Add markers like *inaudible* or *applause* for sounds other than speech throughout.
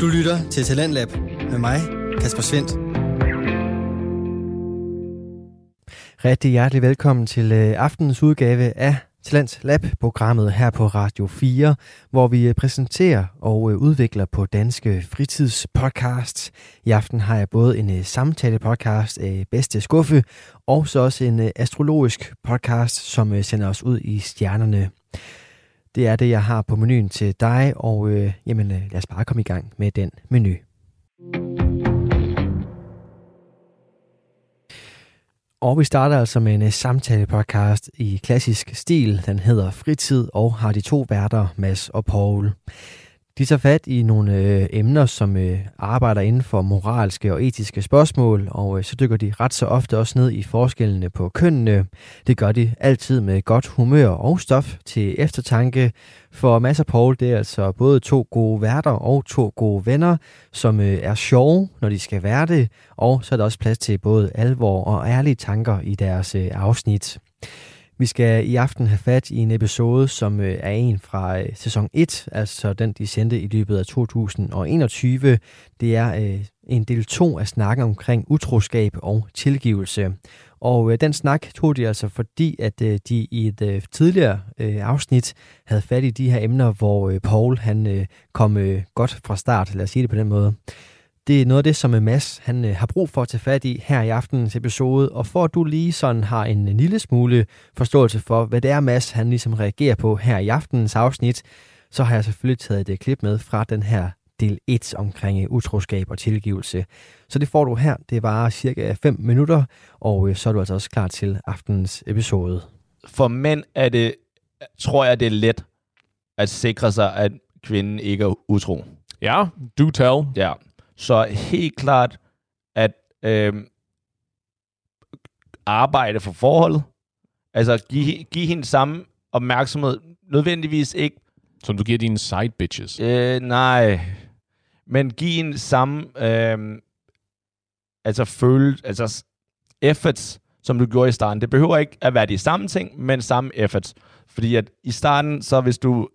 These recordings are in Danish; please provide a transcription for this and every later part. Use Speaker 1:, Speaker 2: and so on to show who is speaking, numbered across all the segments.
Speaker 1: Du lytter til Talentlab med mig, Kasper Svendt. Rigtig hjertelig velkommen til øh, aftenens udgave af Talents Lab-programmet her på Radio 4, hvor vi øh, præsenterer og øh, udvikler på danske fritidspodcasts. I aften har jeg både en samtale-podcast af Bedste Skuffe, og så også en astrologisk podcast, som sender os ud i stjernerne. Det er det, jeg har på menuen til dig, og øh, jamen, øh, lad os bare komme i gang med den menu. Og vi starter altså med en øh, samtale-podcast i klassisk stil. Den hedder Fritid og har de to værter, Mads og Paul. De tager fat i nogle øh, emner, som øh, arbejder inden for moralske og etiske spørgsmål, og øh, så dykker de ret så ofte også ned i forskellene på kønnene. Det gør de altid med godt humør og stof til eftertanke, for Mads og Paul det er altså både to gode værter og to gode venner, som øh, er sjove, når de skal være det, og så er der også plads til både alvor og ærlige tanker i deres øh, afsnit. Vi skal i aften have fat i en episode, som øh, er en fra øh, sæson 1, altså den, de sendte i løbet af 2021. Det er øh, en del 2 af snakken omkring utroskab og tilgivelse. Og den snak tog de altså, fordi at de i et tidligere afsnit havde fat i de her emner, hvor Paul han kom godt fra start, lad os sige det på den måde. Det er noget af det, som Mads han, øh, har brug for at tage fat i her i aftenens episode, og for at du lige sådan har en, lille smule forståelse for, hvad det er, Mads han ligesom reagerer på her i aftenens afsnit, så har jeg selvfølgelig taget et klip med fra den her del 1 omkring utroskab og tilgivelse. Så det får du her. Det var cirka 5 minutter, og øh, så er du altså også klar til aftenens episode.
Speaker 2: For mænd er det, tror jeg, det er let at sikre sig, at kvinden ikke er utro.
Speaker 3: Ja, do tell.
Speaker 2: Ja, så helt klart, at øh, arbejde for forholdet, altså give, give hende samme opmærksomhed, nødvendigvis ikke...
Speaker 3: Som du giver dine side bitches?
Speaker 2: Øh, nej, men give hende samme... Øh, altså føle... Altså efforts, som du gjorde i starten. Det behøver ikke at være de samme ting, men samme efforts. Fordi at i starten, så hvis du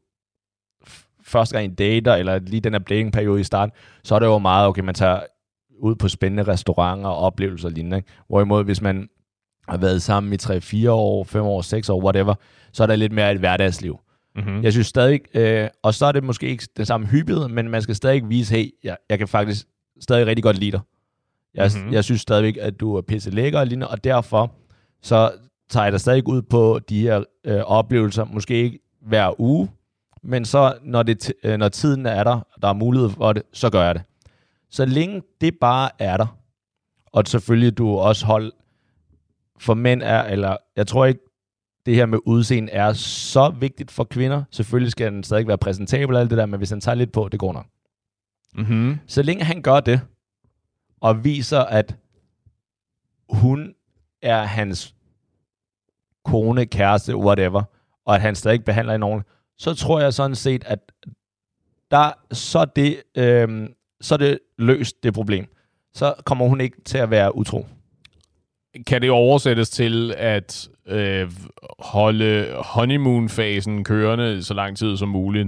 Speaker 2: første gang en dater, eller lige den her datingperiode i starten, så er det jo meget, okay, man tager ud på spændende restauranter og oplevelser og lignende. Ikke? Hvorimod, hvis man har været sammen i 3-4 år, 5 år, 6 år, whatever, så er der lidt mere et hverdagsliv. Mm-hmm. Jeg synes stadig, øh, og så er det måske ikke den samme hyppighed, men man skal stadig vise, hey, jeg, jeg kan faktisk stadig rigtig godt lide dig. Jeg, mm-hmm. jeg synes stadigvæk, at du er pisse lækker og lignende, og derfor så tager jeg dig stadig ud på de her øh, oplevelser, måske ikke hver uge, men så når, det, øh, når tiden er der, der er mulighed for det, så gør jeg det. Så længe det bare er der, og selvfølgelig du også hold for mænd er, eller jeg tror ikke, det her med udseende er så vigtigt for kvinder. Selvfølgelig skal den stadig være præsentabel og alt det der, men hvis han tager lidt på, det går nok. Mm-hmm. Så længe han gør det, og viser, at hun er hans kone, kæreste, whatever, og at han stadig behandler en ordentligt, så tror jeg sådan set, at der, så, det, øh, så er det løst, det problem. Så kommer hun ikke til at være utro.
Speaker 3: Kan det oversættes til at øh, holde honeymoon-fasen kørende så lang tid som muligt?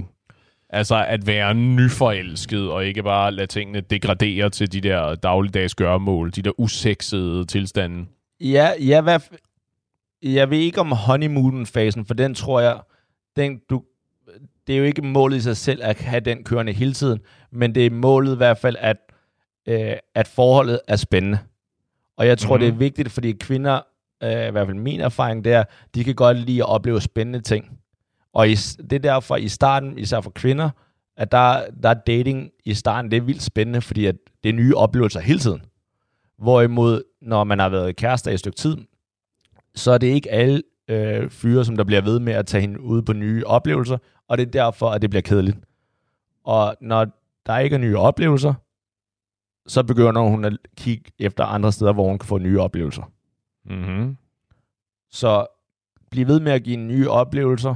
Speaker 3: Altså at være nyforelsket, og ikke bare lade tingene degradere til de der dagligdags gørmål, de der usexede tilstande.
Speaker 2: Ja, ja hvad, jeg ved ikke om honeymoon-fasen, for den tror jeg, den, du, det er jo ikke målet i sig selv at have den kørende hele tiden, men det er målet i hvert fald, at, øh, at forholdet er spændende. Og jeg tror, mm-hmm. det er mhm. vigtigt, fordi kvinder, øh, i hvert fald min erfaring, det er, de kan godt lide at opleve spændende ting. Og i, det er derfor i starten, især for kvinder, at der, der er dating i starten, det er vildt spændende, fordi at det er nye oplevelser hele tiden. Hvorimod, når man har været kærester i et stykke tid, så er det ikke alle øh, fyre, som der bliver ved med at tage hende ud på nye oplevelser, og det er derfor, at det bliver kedeligt. Og når der ikke er nye oplevelser, så begynder hun at kigge efter andre steder, hvor hun kan få nye oplevelser. Mm-hmm. Så bliv ved med at give nye oplevelser.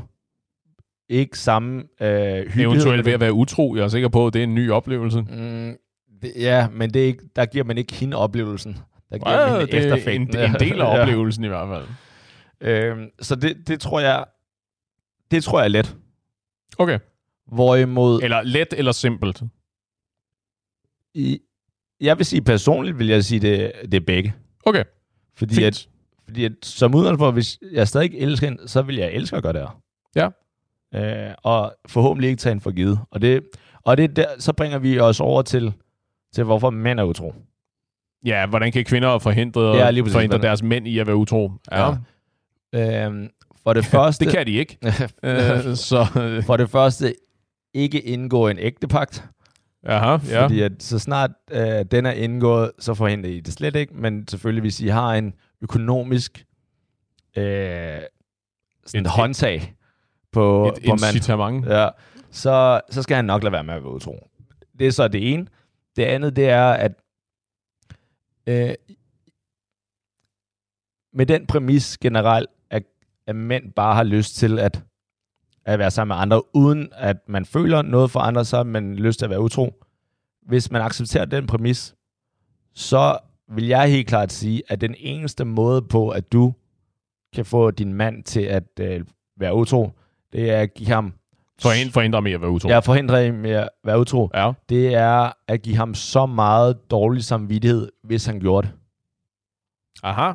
Speaker 2: Ikke samme øh, hyppighed.
Speaker 3: Eventuelt ved at være utro. Jeg er sikker på, at det er en ny oplevelse.
Speaker 2: Mm, det, ja, men det er ikke, der giver man ikke hende oplevelsen. Der giver
Speaker 3: ja, man det er en, en del af *laughs* oplevelsen ja. i hvert fald.
Speaker 2: Øh, så det, det tror jeg, det tror jeg er let.
Speaker 3: Okay.
Speaker 2: Hvorimod...
Speaker 3: Eller let eller simpelt?
Speaker 2: I, jeg vil sige personligt, vil jeg sige, det, det er begge.
Speaker 3: Okay,
Speaker 2: Fordi,
Speaker 3: fint.
Speaker 2: at, fordi at, som udgangspunkt, hvis jeg stadig ikke elsker hende, så vil jeg elske at gøre det her.
Speaker 3: Ja.
Speaker 2: Øh, og forhåbentlig ikke tage hende for givet. Og, det, og det, der, så bringer vi os over til, til hvorfor mænd er utro.
Speaker 3: Ja, hvordan kan kvinder forhindre,
Speaker 2: Ja, præcis.
Speaker 3: forhindre deres mænd i at være utro? Ja.
Speaker 2: ja. Øhm, for det *laughs* første...
Speaker 3: Det kan de ikke. *laughs* Øh, så, øh,
Speaker 2: for det første, ikke indgå en ægtepagt.
Speaker 3: aha, ja.
Speaker 2: Fordi at så snart øh, den er indgået, så forhindrer I det slet ikke. Men selvfølgelig, hvis I har en økonomisk øh, sådan
Speaker 3: En-
Speaker 2: et håndtag på,
Speaker 3: Et
Speaker 2: på
Speaker 3: incitament.
Speaker 2: ja, så, så skal han nok lade være med at være utro. Det er så det ene. Det andet, det er, at øh, med den præmis generelt, at, mænd bare har lyst til at, at være sammen med andre, uden at man føler noget for andre, så har man lyst til at være utro. Hvis man accepterer den præmis, så vil jeg helt klart sige, at den eneste måde på, at du kan få din mand til at øh, være utro, det er at give ham...
Speaker 3: Forhindre, forhindre med at være utro.
Speaker 2: Jeg forhindrer ham med at være utro.
Speaker 3: ja.
Speaker 2: Det er at give ham så meget dårlig samvittighed, hvis han gjorde det.
Speaker 3: Aha.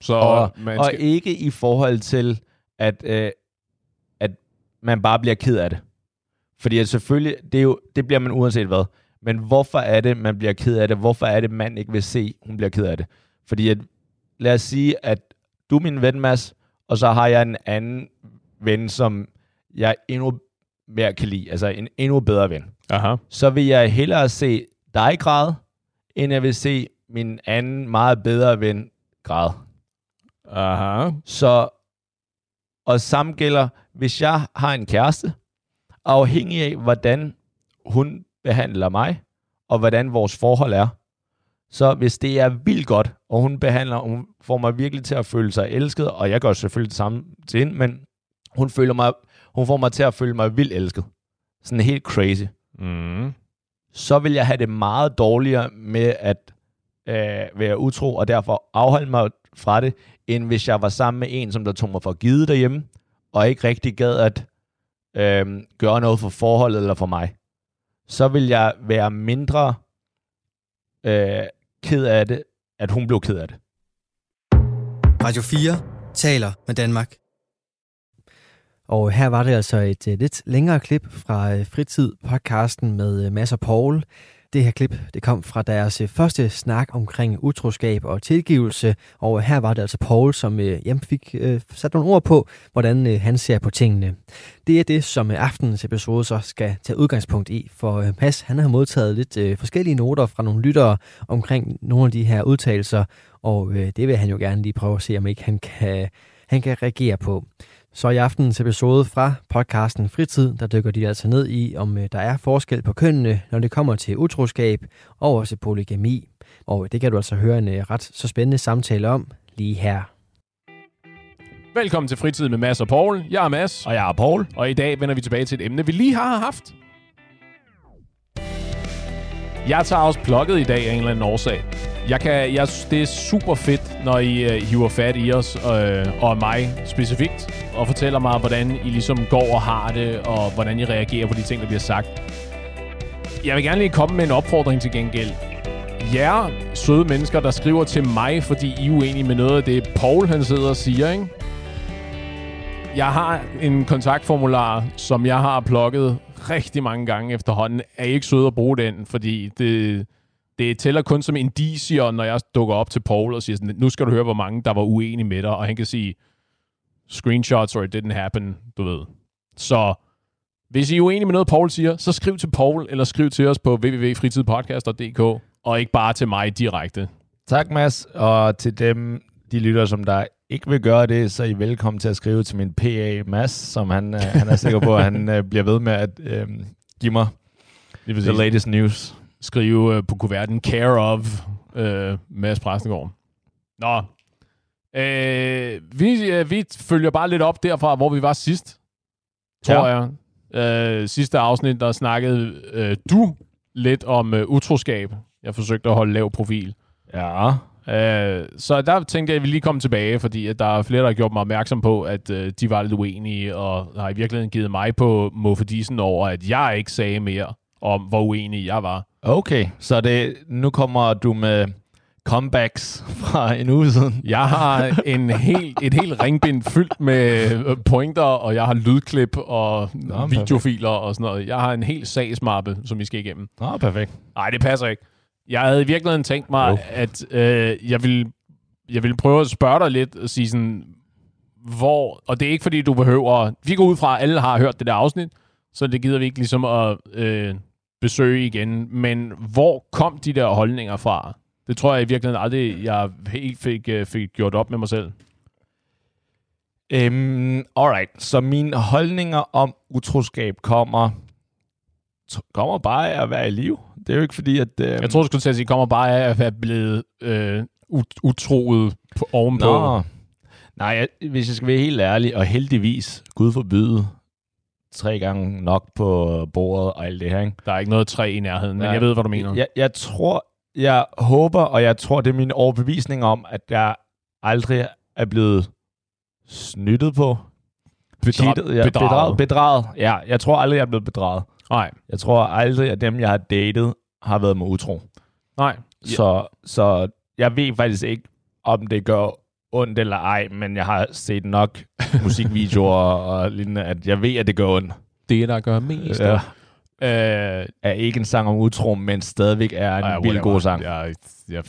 Speaker 3: Så
Speaker 2: Og,
Speaker 3: man
Speaker 2: og
Speaker 3: skal...
Speaker 2: ikke i forhold til, at, øh, at man bare bliver ked af det. Fordi at selvfølgelig, det, er jo, det bliver man uanset hvad. Men hvorfor er det, man bliver ked af det? Hvorfor er det, man ikke vil se, hun bliver ked af det? Fordi at, lad os sige, at du er min ven, Mads, og så har jeg en anden ven, som jeg endnu mere kan lide. Altså en endnu bedre ven.
Speaker 3: Aha.
Speaker 2: så vil jeg hellere se dig græde, end jeg vil se min anden meget bedre ven græde.
Speaker 3: Aha.
Speaker 2: Så, og samme gælder, hvis jeg har en kæreste, afhængig af, hvordan hun behandler mig, og hvordan vores forhold er, så hvis det er vildt godt, og hun behandler, hun får mig virkelig til at føle sig elsket, og jeg gør selvfølgelig det samme til hende, men hun, føler mig, hun får mig til at føle mig vildt elsket. Sådan helt crazy.
Speaker 3: Mm.
Speaker 2: så vil jeg have det meget dårligere med at øh, være utro, og derfor afholde mig fra det, end hvis jeg var sammen med en, som der tog mig for givet derhjemme, og ikke rigtig gad at øh, gøre noget for forholdet eller for mig. Så vil jeg være mindre øh, ked af det, at hun blev ked af det.
Speaker 4: Radio 4 taler med Danmark.
Speaker 1: Og her var det altså et uh, lidt længere klip fra uh, Fritid-podcasten med uh, Mads og Paul. Det her klip det kom fra deres øh, første snak omkring utroskab og tilgivelse, og øh, her var det altså Paul, som øh, jamen, fik øh, sat nogle ord på, hvordan øh, han ser på tingene. Det er det, som aftenens episode så skal tage udgangspunkt i, for øh, Mads han har modtaget lidt øh, forskellige noter fra nogle lyttere omkring nogle af de her udtalelser, og øh, det vil han jo gerne lige prøve at se, om ikke han kan, han kan reagere på. Så i aftenens episode fra podcasten Fritid, der dykker de altså ned i, om øh, der er forskel på kønnene, når det kommer til utroskab og også polygami. Og det kan du altså høre en øh, ret så spændende samtale om lige her.
Speaker 3: Velkommen til Fritid med Mads og Paul. Jeg er Mads,
Speaker 2: Og jeg er Paul.
Speaker 3: og i dag vender vi tilbage til et emne, vi lige har haft. Jeg tager også plukket i dag af en eller anden årsag. Jeg kan, jeg, det er super fedt, når I uh, hiver fat i os, øh, og mig specifikt, og fortæller mig, hvordan I ligesom går og har det, og hvordan I reagerer på de ting, der bliver sagt. Jeg vil gerne lige komme med en opfordring til gengæld. Jer søde mennesker, der skriver til mig, fordi I er uenige med noget af det, Paul han sidder og siger, ikke? Jeg har en kontaktformular, som jeg har plukket rigtig mange gange efterhånden. Er I ikke søde at bruge den, fordi det, det tæller kun som indicier, når jeg dukker op til Paul og siger sådan, nu skal du høre, hvor mange der var uenige med dig, og han kan sige, screenshots or it didn't happen, du ved. Så hvis I er uenige med noget, Paul siger, så skriv til Paul, eller skriv til os på www.fritidpodcast.dk, og ikke bare til mig direkte.
Speaker 2: Tak, Mads. Og til dem, de lytter, som der ikke vil gøre det, så er I velkommen til at skrive til min PA, Mads, som han, øh, han er sikker på, at han øh, bliver ved med at øh, give mig
Speaker 3: Det
Speaker 2: the latest news.
Speaker 3: skrive øh, på kuverten care of øh, Mads Præstegård. Nå. Øh, vi, øh, vi følger bare lidt op derfra, hvor vi var sidst, tror
Speaker 2: Ja.
Speaker 3: jeg. Øh, sidste afsnit, der snakkede øh, du lidt om øh, utroskab. Jeg forsøgte at holde lav profil.
Speaker 2: Ja.
Speaker 3: Øh, så der tænkte jeg, at vi lige kom tilbage, fordi at der er flere, der har gjort mig opmærksom på, at øh, de var lidt uenige, og har i virkeligheden givet mig på muffedisen over, at jeg ikke sagde mere om hvor uenig jeg var.
Speaker 2: Okay, så det, nu kommer du med comebacks fra en uge siden.
Speaker 3: Jeg har en helt, et helt ringbind fyldt med øh, pointer, og jeg har lydklip og
Speaker 2: Nå,
Speaker 3: videofiler og sådan noget. Jeg har en helt sagsmappe, som vi skal igennem.
Speaker 2: Nå, perfekt.
Speaker 3: Nej, det passer ikke. Jeg havde i virkeligheden tænkt mig,
Speaker 2: Jo.
Speaker 3: at øh, jeg, ville, jeg ville prøve at spørge dig lidt og sige sådan, hvor, og det er ikke fordi, du behøver, vi går ud fra, at alle har hørt det der afsnit, så det gider vi ikke ligesom at øh, besøge igen, men hvor kom de der holdninger fra? Det tror jeg i virkeligheden aldrig, jeg helt fik, øh, fik gjort op med mig selv.
Speaker 2: Øhm, alright, så mine holdninger om utroskab kommer, kommer bare af at være i liv. Det er jo ikke fordi, at... Øh,
Speaker 3: Jeg tror, du skulle til at sige, kommer bare af at være blevet øh, ut- utroet på, ovenpå.
Speaker 2: Nå. Nej, jeg, hvis jeg skal være helt ærlig, og heldigvis, Gud forbyde, tre gange nok på bordet og alt det her, ikke?
Speaker 3: Der er ikke noget træ i nærheden, men jeg ved, hvad du mener.
Speaker 2: Jeg, jeg tror, jeg håber, og jeg tror, det er min overbevisning om, at jeg aldrig er blevet snyttet på.
Speaker 3: Bedra-
Speaker 2: Cheatet, ja,
Speaker 3: bedraget.
Speaker 2: bedraget. Bedraget. Ja, jeg tror aldrig, jeg er blevet bedraget.
Speaker 3: Nej,
Speaker 2: Jeg tror aldrig, at dem, jeg har datet, har været mig utro.
Speaker 3: nej.
Speaker 2: Så, så jeg ved faktisk ikke, om det gør ondt eller ej, men jeg har set nok musikvideoer *laughs* og lignende, at jeg ved, at det gør ondt.
Speaker 3: Det, der gør mest.
Speaker 2: Ja.
Speaker 3: Øh,
Speaker 2: Er ikke en sang om utro, men stadigvæk er en
Speaker 3: ej,
Speaker 2: vild god sang.
Speaker 3: Ja, ja, ja,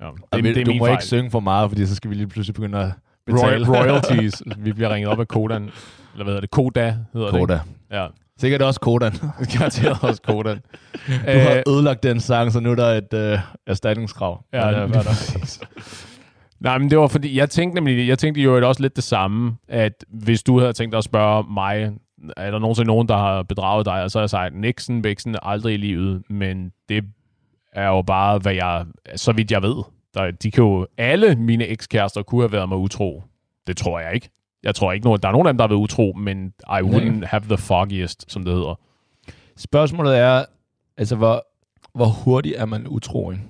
Speaker 3: ja. Det, det er
Speaker 2: du må
Speaker 3: fejl.
Speaker 2: ikke synge for meget, fordi så skal vi lige pludselig begynde at betale.
Speaker 3: royalties. *laughs* Vi bliver ringet op af Kodan. Eller hvad hedder det? Koda hedder
Speaker 2: Koda.
Speaker 3: det. ikke? Ja.
Speaker 2: Sikkert også Kodan. *laughs*
Speaker 3: Garanteret også Kodan.
Speaker 2: Du har ødelagt den sang, så nu er der et øh, erstatningskrav.
Speaker 3: Ja,
Speaker 2: Men,
Speaker 3: det
Speaker 2: øh,
Speaker 3: var der. Nej, men det var fordi, jeg tænkte nemlig, jeg tænkte jo også lidt det samme, at hvis du havde tænkt dig at spørge mig, er der nogensinde nogen, der har bedraget dig, og så har jeg sagt, Nixon, Bixen, aldrig i livet, men det er jo bare, hvad jeg, så vidt jeg ved. Der, de kan jo, alle mine ekskærester kunne have været mig utro. Det tror jeg ikke. Jeg tror ikke, nogen, der er nogen af dem, der har været utro, men I wouldn't have the foggiest, som det hedder.
Speaker 2: Spørgsmålet er, altså, hvor, hvor hurtigt er man utro? ikke?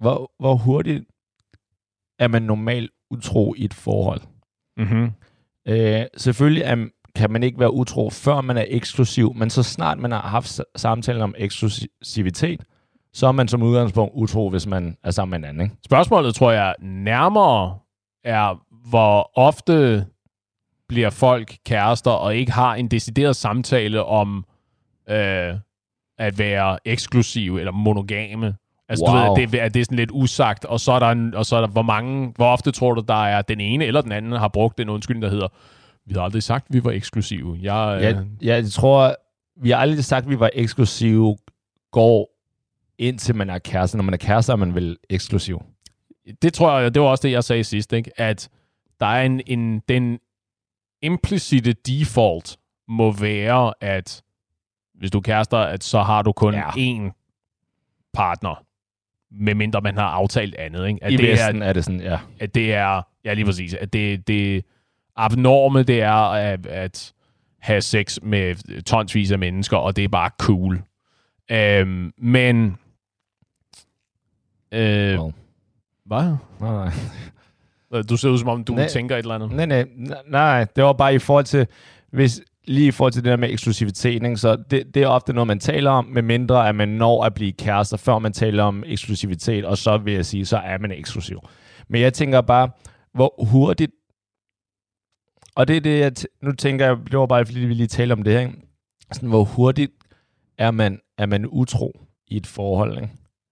Speaker 2: Hvor, hvor hurtigt er man normalt utro i et forhold?
Speaker 3: Mm-hmm.
Speaker 2: Øh, selvfølgelig er, kan man ikke være utro, før man er eksklusiv, men så snart man har haft samtalen om eksklusivitet, så er man som udgangspunkt utro, hvis man er sammen med en anden. Ikke?
Speaker 3: Spørgsmålet, tror jeg, nærmere er, hvor ofte bliver folk kærester og ikke har en decideret samtale om øh, at være eksklusiv eller monogame. Altså, wow. du ved, at det, at det er sådan lidt usagt, og så er der, en, og så er der hvor mange, hvor ofte tror du, der er den ene eller den anden har brugt den undskyldning, der hedder, vi har aldrig sagt, at vi var eksklusive. Jeg, øh,
Speaker 2: Jeg, jeg tror, vi har aldrig sagt, at vi var eksklusive, går indtil man er kæreste. Når man er kæreste, er man vel eksklusiv.
Speaker 3: det tror jeg, det var også det, jeg sagde sidst, ikke? at der er en, en, den implicite default må være, at hvis du er kærester, at så har du kun
Speaker 2: Ja.
Speaker 3: én partner, medmindre man har aftalt andet. Ikke? At,
Speaker 2: I
Speaker 3: det
Speaker 2: Vesten
Speaker 3: er,
Speaker 2: er det sådan, ja.
Speaker 3: at det er, ja lige præcis, at det, det abnorme, det er at, at have sex med tonsvis af mennesker, og det er bare cool. Øhm, men... Øh,
Speaker 2: Wow.
Speaker 3: Hvad?
Speaker 2: Nej, nej.
Speaker 3: Du ser ud som om, du
Speaker 2: Nej.
Speaker 3: tænker et eller andet.
Speaker 2: Nej, nej, nej, det var bare i forhold til, hvis, lige i forhold til det der med eksklusivitet, ikke? så det, det er ofte noget, man taler om, med mindre at man når at blive kærester, før man taler om eksklusivitet, og så vil jeg sige, så er man eksklusiv. Men jeg tænker bare, hvor hurtigt, og det er det, jeg nu tænker jeg, det var bare fordi, vi lige talte om det her, ikke? Sådan, hvor hurtigt er man, er man utro i et forhold, ikke?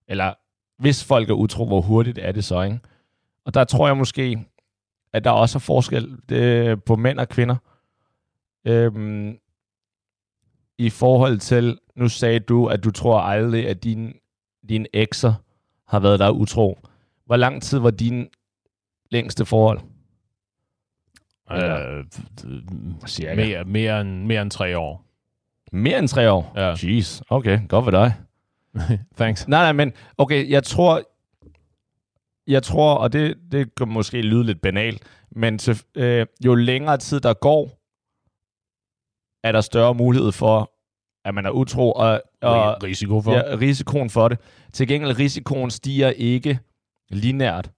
Speaker 2: Eller hvis folk er utro, hvor hurtigt er det så, ikke? Og der tror jeg måske, at der også er forskel det, på mænd og kvinder. Øhm, I forhold til, nu sagde du, at du tror aldrig, at din, dine ekser har været der utro. Hvor lang tid var din længste forhold?
Speaker 3: Øh,
Speaker 2: Cirka.
Speaker 3: mere, mere, end, mere end tre år.
Speaker 2: Mere end tre år?
Speaker 3: Ja.
Speaker 2: Jeez, okay, godt for dig. *laughs*
Speaker 3: Thanks.
Speaker 2: Nej, nej, men okay, jeg tror, jeg tror, og det, det kan måske lyde lidt banalt, men til, øh, jo længere tid der går, er der større mulighed for, at man er utro, og, og
Speaker 3: risiko for.
Speaker 2: ja, risikoen for det. Til gengæld, risikoen stiger ikke linært.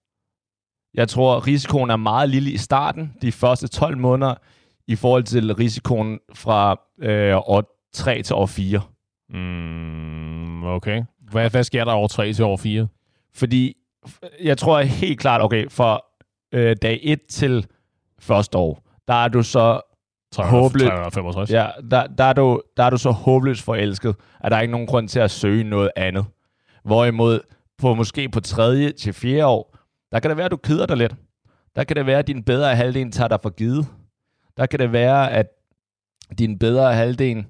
Speaker 2: Jeg tror, risikoen er meget lille i starten, de første 12 måneder, i forhold til risikoen fra øh, år 3 til år 4.
Speaker 3: Mm, okay. Hvad, hvad sker der over 3 til over 4?
Speaker 2: Fordi jeg tror helt klart, okay, for øh, dag 1 til første år, der er du så
Speaker 3: 300,
Speaker 2: Håbløst.
Speaker 3: 365.
Speaker 2: Ja, der, der, er du, der er du så håbløst forelsket, at der er ikke nogen grund til at søge noget andet. Hvorimod på måske på tredje til fjerde år, der kan det være, at du keder dig lidt. Der kan det være, at din bedre halvdel tager dig for givet. Der kan det være, at din bedre halvdel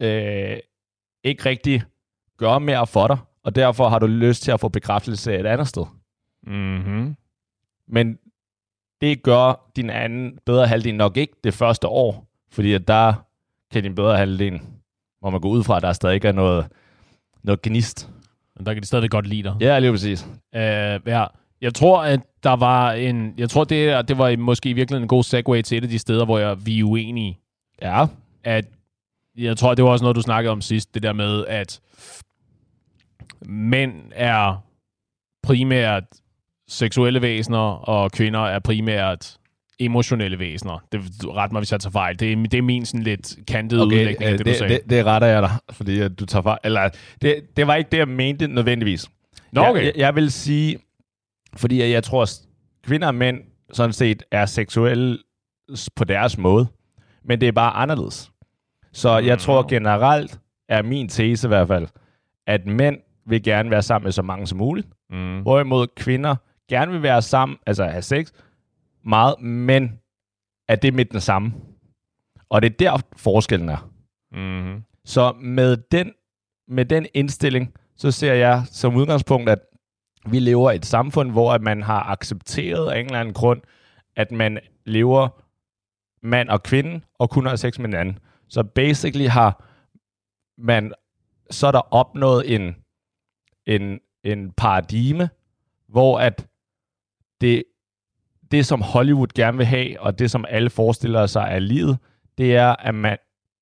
Speaker 2: øh, ikke rigtig gør mere for dig, og derfor har du lyst til at få bekræftelse et andet sted.
Speaker 3: Mm-hmm.
Speaker 2: Men det gør din anden bedre halvdel nok ikke det første år, fordi at der kan din bedre halvdel, hvor man går ud fra, at der stadig ikke er noget, noget gnist.
Speaker 3: Men der kan de stadig godt lide dig.
Speaker 2: Ja, lige præcis.
Speaker 3: Øh, ja. Jeg tror, at der var en... Jeg tror, det, det var måske i virkeligheden en god segue til et af de steder, hvor jeg, vi er uenige.
Speaker 2: Ja,
Speaker 3: At jeg tror, det var også noget, du snakkede om sidst. Det der med, at mænd er primært seksuelle væsener, og kvinder er primært emotionelle væsener. Det, ret mig, hvis jeg tager fejl. Det, er- det er min sådan lidt kantede okay, udlægning af
Speaker 2: øh,
Speaker 3: det, du
Speaker 2: det,
Speaker 3: sagde.
Speaker 2: det, det retter jeg dig, fordi at du tager fejl. Eller, det, det var ikke det, jeg mente nødvendigvis.
Speaker 3: Nå, okay.
Speaker 2: Jeg, jeg, jeg vil sige, fordi at jeg tror, at kvinder og mænd sådan set er seksuelle på deres måde, men det er bare anderledes. Så jeg
Speaker 3: Mm.
Speaker 2: tror generelt, er min tese i hvert fald, at mænd vil gerne være sammen med så mange som muligt,
Speaker 3: Mm.
Speaker 2: hvorimod kvinder gerne vil være sammen, altså have sex, meget, men at det er med den samme. Og det er der forskellen er.
Speaker 3: Mm-hmm.
Speaker 2: Så med den, med den indstilling, så ser jeg som udgangspunkt, at vi lever i et samfund, hvor at man har accepteret af en eller anden grund, at man lever mand og kvinde, og kun har sex med hinanden. Så basically har man, så er der opnået en, en, en paradigme, hvor at det, det, som Hollywood gerne vil have, og det, som alle forestiller sig er livet, det er, at man,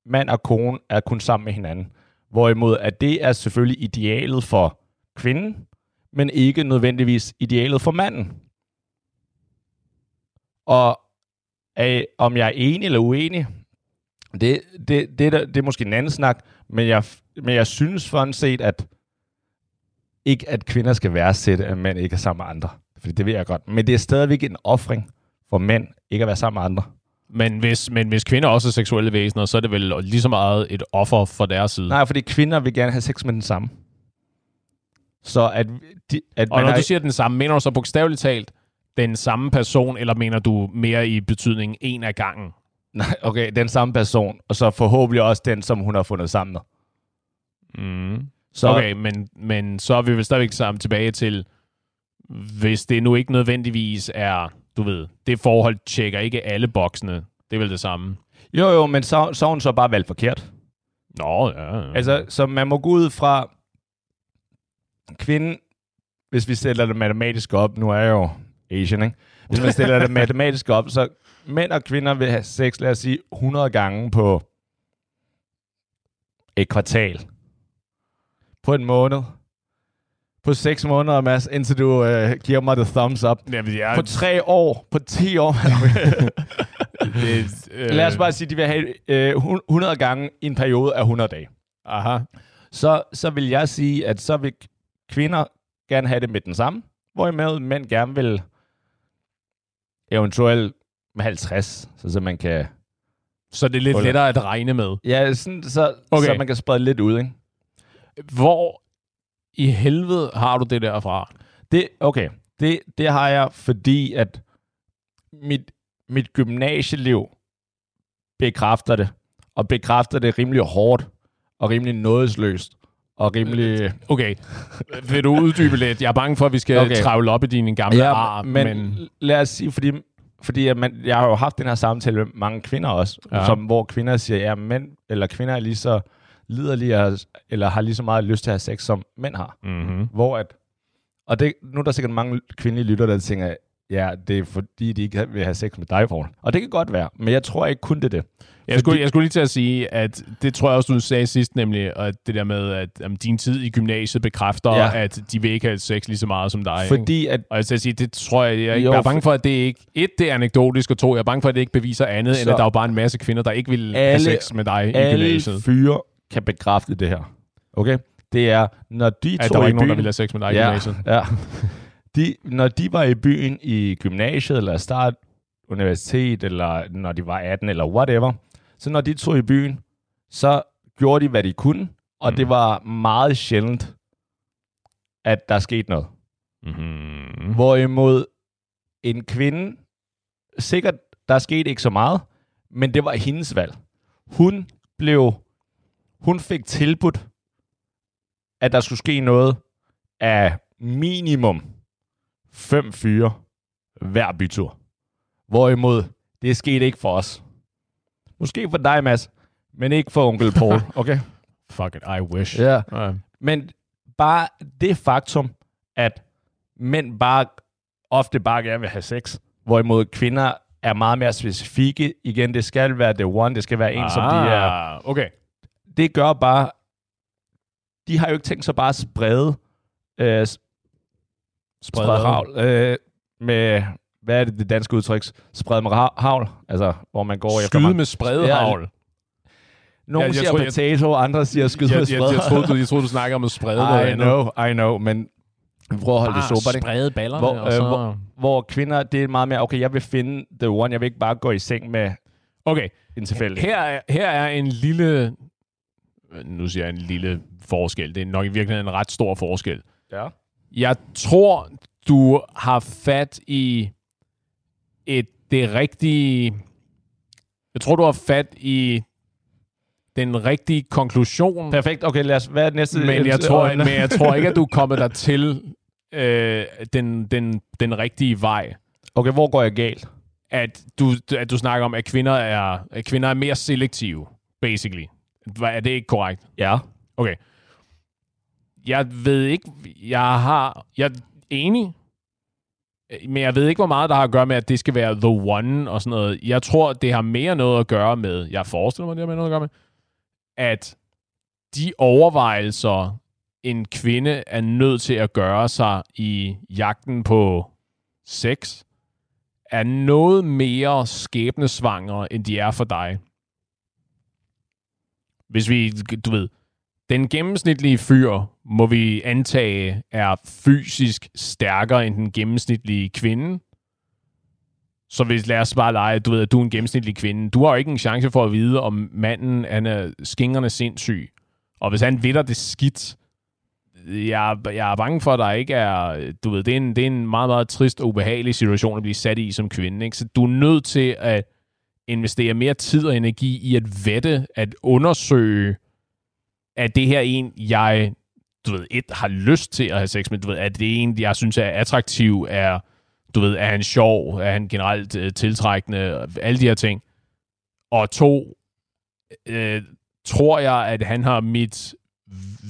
Speaker 2: mand og kone er kun sammen med hinanden. Hvorimod, at det er selvfølgelig idealet for kvinden, men ikke nødvendigvis idealet for manden. Og af, om jeg er enig eller uenig, det, det, det, det, det er måske en anden snak, men jeg, men jeg synes sådan set, at ikke at kvinder skal værdsætte, at mænd ikke er sammen med andre. Fordi det ved jeg godt. Men det er stadigvæk en offring for mænd ikke at være sammen med andre.
Speaker 3: Men hvis, men hvis kvinder også er seksuelle væsener, så er det vel lige så meget et offer for deres side.
Speaker 2: Nej, fordi kvinder vil gerne have sex med den samme. Så at, de, at
Speaker 3: og når
Speaker 2: har,
Speaker 3: du siger den samme, mener du så bogstaveligt talt den samme person, eller mener du mere i betydningen en af gangen?
Speaker 2: Nej, okay, den samme person, og så forhåbentlig også den, som hun har fundet sammen med.
Speaker 3: Mm.
Speaker 2: Så,
Speaker 3: Okay, men, men så er vi vel stadigvæk sammen tilbage til, hvis det nu ikke nødvendigvis er, du ved, det forhold tjekker ikke alle boksene. Det er vel det samme.
Speaker 2: Jo, jo, men så, så hun så bare valgt forkert.
Speaker 3: Nå, ja. ja.
Speaker 2: Altså, så man må gå ud fra kvinden, hvis vi stiller det matematisk op, nu er jeg jo Asian, ikke? Hvis man stiller det *laughs* matematisk op, så mænd og kvinder vil have sex, lad os sige, 100 gange på et kvartal. På en måned. På 6 måneder, Mads, indtil du øh, giver mig the thumbs up.
Speaker 3: Jamen, jeg,
Speaker 2: På 3 år, på 10 år. *laughs*
Speaker 3: det, øh, *laughs*
Speaker 2: lad os bare sige, at de vil have øh, 100 gange i en periode af 100 dage.
Speaker 3: Aha.
Speaker 2: så, så vil jeg sige, at så vil kvinder gerne have det med den samme, hvorimod mænd gerne vil eventuelt med 50, så, så man kan...
Speaker 3: Så det er lidt
Speaker 2: Hold
Speaker 3: lettere at regne med.
Speaker 2: Ja, sådan, så,
Speaker 3: okay.
Speaker 2: så man kan sprede lidt ud, ikke?
Speaker 3: Hvor i helvede har du det derfra?
Speaker 2: Det, okay, det, det har jeg, fordi at mit, mit gymnasieliv bekræfter det, og bekræfter det rimelig hårdt, og rimelig nådesløst, og rimelig...
Speaker 3: Okay, *laughs* vil du uddybe lidt? Jeg er bange for, at vi skal okay. Travle op i dine gamle ja, ar,
Speaker 2: men,
Speaker 3: men...
Speaker 2: lad os sige, fordi, fordi man, jeg har jo haft den her samtale med mange kvinder også,
Speaker 3: ja.
Speaker 2: som, hvor kvinder siger, ja, mænd eller kvinder er lige så liderlige, og- eller har lige så meget lyst til at have sex, som mænd har.
Speaker 3: Mm-hmm.
Speaker 2: Hvor at, og det, nu er der sikkert mange kvindelige lytter, der tænker, ja, det er fordi, de ikke vil have sex med dig, Paul. Og det kan godt være, men jeg tror ikke kun det er det.
Speaker 3: Jeg skulle, jeg skulle lige til at sige, at det tror jeg også, du sagde sidst, nemlig at det der med, at um, din tid i gymnasiet bekræfter, ja. At de vil ikke have sex lige så meget som dig. Ikke?
Speaker 2: Fordi at,
Speaker 3: Og jeg skal sige, det tror jeg, jeg,
Speaker 2: Jo,
Speaker 3: jeg er bange for, at det ikke, et, det er anekdotisk, og to, jeg er bange for, at det ikke beviser andet, så end at der er jo bare en masse kvinder, der ikke vil have
Speaker 2: Alle-
Speaker 3: sex med dig i
Speaker 2: alle
Speaker 3: gymnasiet.
Speaker 2: fyre kan bekræfte det her. Okay? Det er, når de
Speaker 3: At
Speaker 2: to
Speaker 3: der var
Speaker 2: i
Speaker 3: ikke nogen, der
Speaker 2: byen-
Speaker 3: ville have sex med dig i
Speaker 2: ja,
Speaker 3: gymnasiet. *laughs*
Speaker 2: ja. De, når de var i byen i gymnasiet, eller start universitet, eller når de var 18, eller whatever, så når de tog i byen, så gjorde de, hvad de kunne, og
Speaker 3: Mm.
Speaker 2: det var meget sjældent, at der skete noget.
Speaker 3: Mm-hmm.
Speaker 2: Hvorimod en kvinde, sikkert, der skete ikke så meget, men det var hendes valg. Hun blev, hun fik tilbudt, at der skulle ske noget af minimum fem fyre hver bytur. Hvorimod, det skete ikke for os. Måske for dig, Mads, men ikke for onkel Paul, *laughs* okay?
Speaker 3: Fuck it, I wish.
Speaker 2: Ja.
Speaker 3: Ja.
Speaker 2: Men bare det faktum, at mænd bare ofte bare gerne vil have sex, hvorimod kvinder er meget mere specifikke. Igen, det skal være the one, det skal være en, ah. som de er.
Speaker 3: Ah, Okay.
Speaker 2: Det gør bare, de har jo ikke tænkt sig bare at sprede, øh, sprede havl, øh, med, hvad er det, det danske udtryk? Sprede med havl, altså, hvor man går efter
Speaker 3: Skyde med spredehavl.
Speaker 2: Nogle
Speaker 3: Ja, jeg
Speaker 2: siger
Speaker 3: tror, jeg-
Speaker 2: potato, andre siger skyde
Speaker 3: Jeg,
Speaker 2: med
Speaker 3: jeg, jeg, jeg,
Speaker 2: sprede.
Speaker 3: troede, du, jeg troede, du snakker om at sprede noget
Speaker 2: I
Speaker 3: andet.
Speaker 2: know, I know, men vi prøver at holde det sobert, ikke?
Speaker 3: sprede ballerne,
Speaker 2: Hvor,
Speaker 3: og
Speaker 2: øh,
Speaker 3: så...
Speaker 2: hvor- Hvor kvinder, det er meget mere, okay, jeg vil finde the one, jeg vil ikke bare gå i seng med
Speaker 3: Okay,
Speaker 2: en tilfældig.
Speaker 3: her er, her er en lille... Nu siger jeg en lille forskel. Det er nok i virkeligheden en ret stor forskel.
Speaker 2: Ja.
Speaker 3: Jeg tror, du har fat i et, det rigtige... Jeg tror, du har fat i den rigtige konklusion.
Speaker 2: Perfekt, okay, lad os, hvad er det næste?
Speaker 3: Men jeg, tror, men jeg tror ikke, at du *laughs* er kommet der til øh, den, den, den rigtige vej.
Speaker 2: Okay, hvor går jeg galt?
Speaker 3: At du, at du snakker om, at kvinder er, at kvinder er mere selektive, basically. Hva- Er det ikke korrekt?
Speaker 2: Ja.
Speaker 3: Okay. Jeg ved ikke, jeg har, jeg er enig, men jeg ved ikke, hvor meget der har at gøre med, at det skal være the one og sådan noget. Jeg tror, det har mere noget at gøre med, jeg forestiller mig, det har mere noget at gøre med, at de overvejelser, en kvinde er nødt til at gøre sig i jagten på sex, er noget mere skæbnesvangre, end de er for dig. Hvis vi, du ved, den gennemsnitlige fyr, må vi antage, er fysisk stærkere end den gennemsnitlige kvinde. Så hvis lad os bare lege, du ved, at du er en gennemsnitlig kvinde. Du har jo ikke en chance for at vide, om manden han er skingerne sindssyg. Og hvis han vitter det skidt, jeg, jeg er bange for, at der ikke er... Du ved, det er, en, det er en meget, meget trist og ubehagelig situation at blive sat i som kvinde. Ikke? Så du er nødt til at investere mere tid og energi i at vette, at undersøge, at det her en, jeg du ved, et, har lyst til at have sex med, du ved, at det er en, jeg synes er attraktiv, er, du ved, er han sjov, er han generelt øh, tiltrækkende, alle de her ting. Og to, øh, tror jeg, at han har mit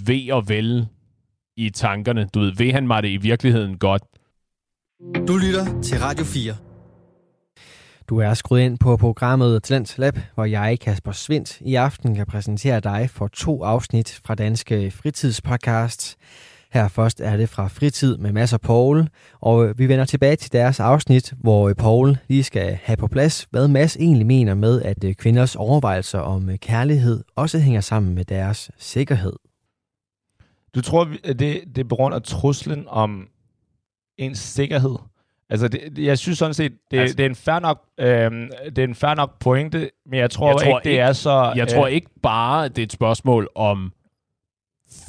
Speaker 3: ved og vel i tankerne. Du ved, ved han mig det i virkeligheden godt?
Speaker 4: Du lytter til Radio 4.
Speaker 1: Du er skruet ind på programmet Talent Lab, hvor jeg, Kasper Svindt, i aften kan præsentere dig for to afsnit fra Danske Fritidspodcast. Her først er det fra Fritid med Mads og Paul, og vi vender tilbage til deres afsnit, hvor Paul lige skal have på plads, hvad Mads egentlig mener med, at øh, kvinders overvejelser om øh, kærlighed også hænger sammen med deres sikkerhed.
Speaker 2: Du tror, at det, det er på grund af truslen om ens sikkerhed? Altså, det, jeg synes sådan set, det,
Speaker 3: Altså-
Speaker 2: det, er en fair nok, øhm, det er en fair nok pointe, men jeg tror,
Speaker 3: Jeg
Speaker 2: jeg
Speaker 3: tror
Speaker 2: ikke, det
Speaker 3: ikke-
Speaker 2: er så...
Speaker 3: Jeg tror ikke bare, det er et spørgsmål om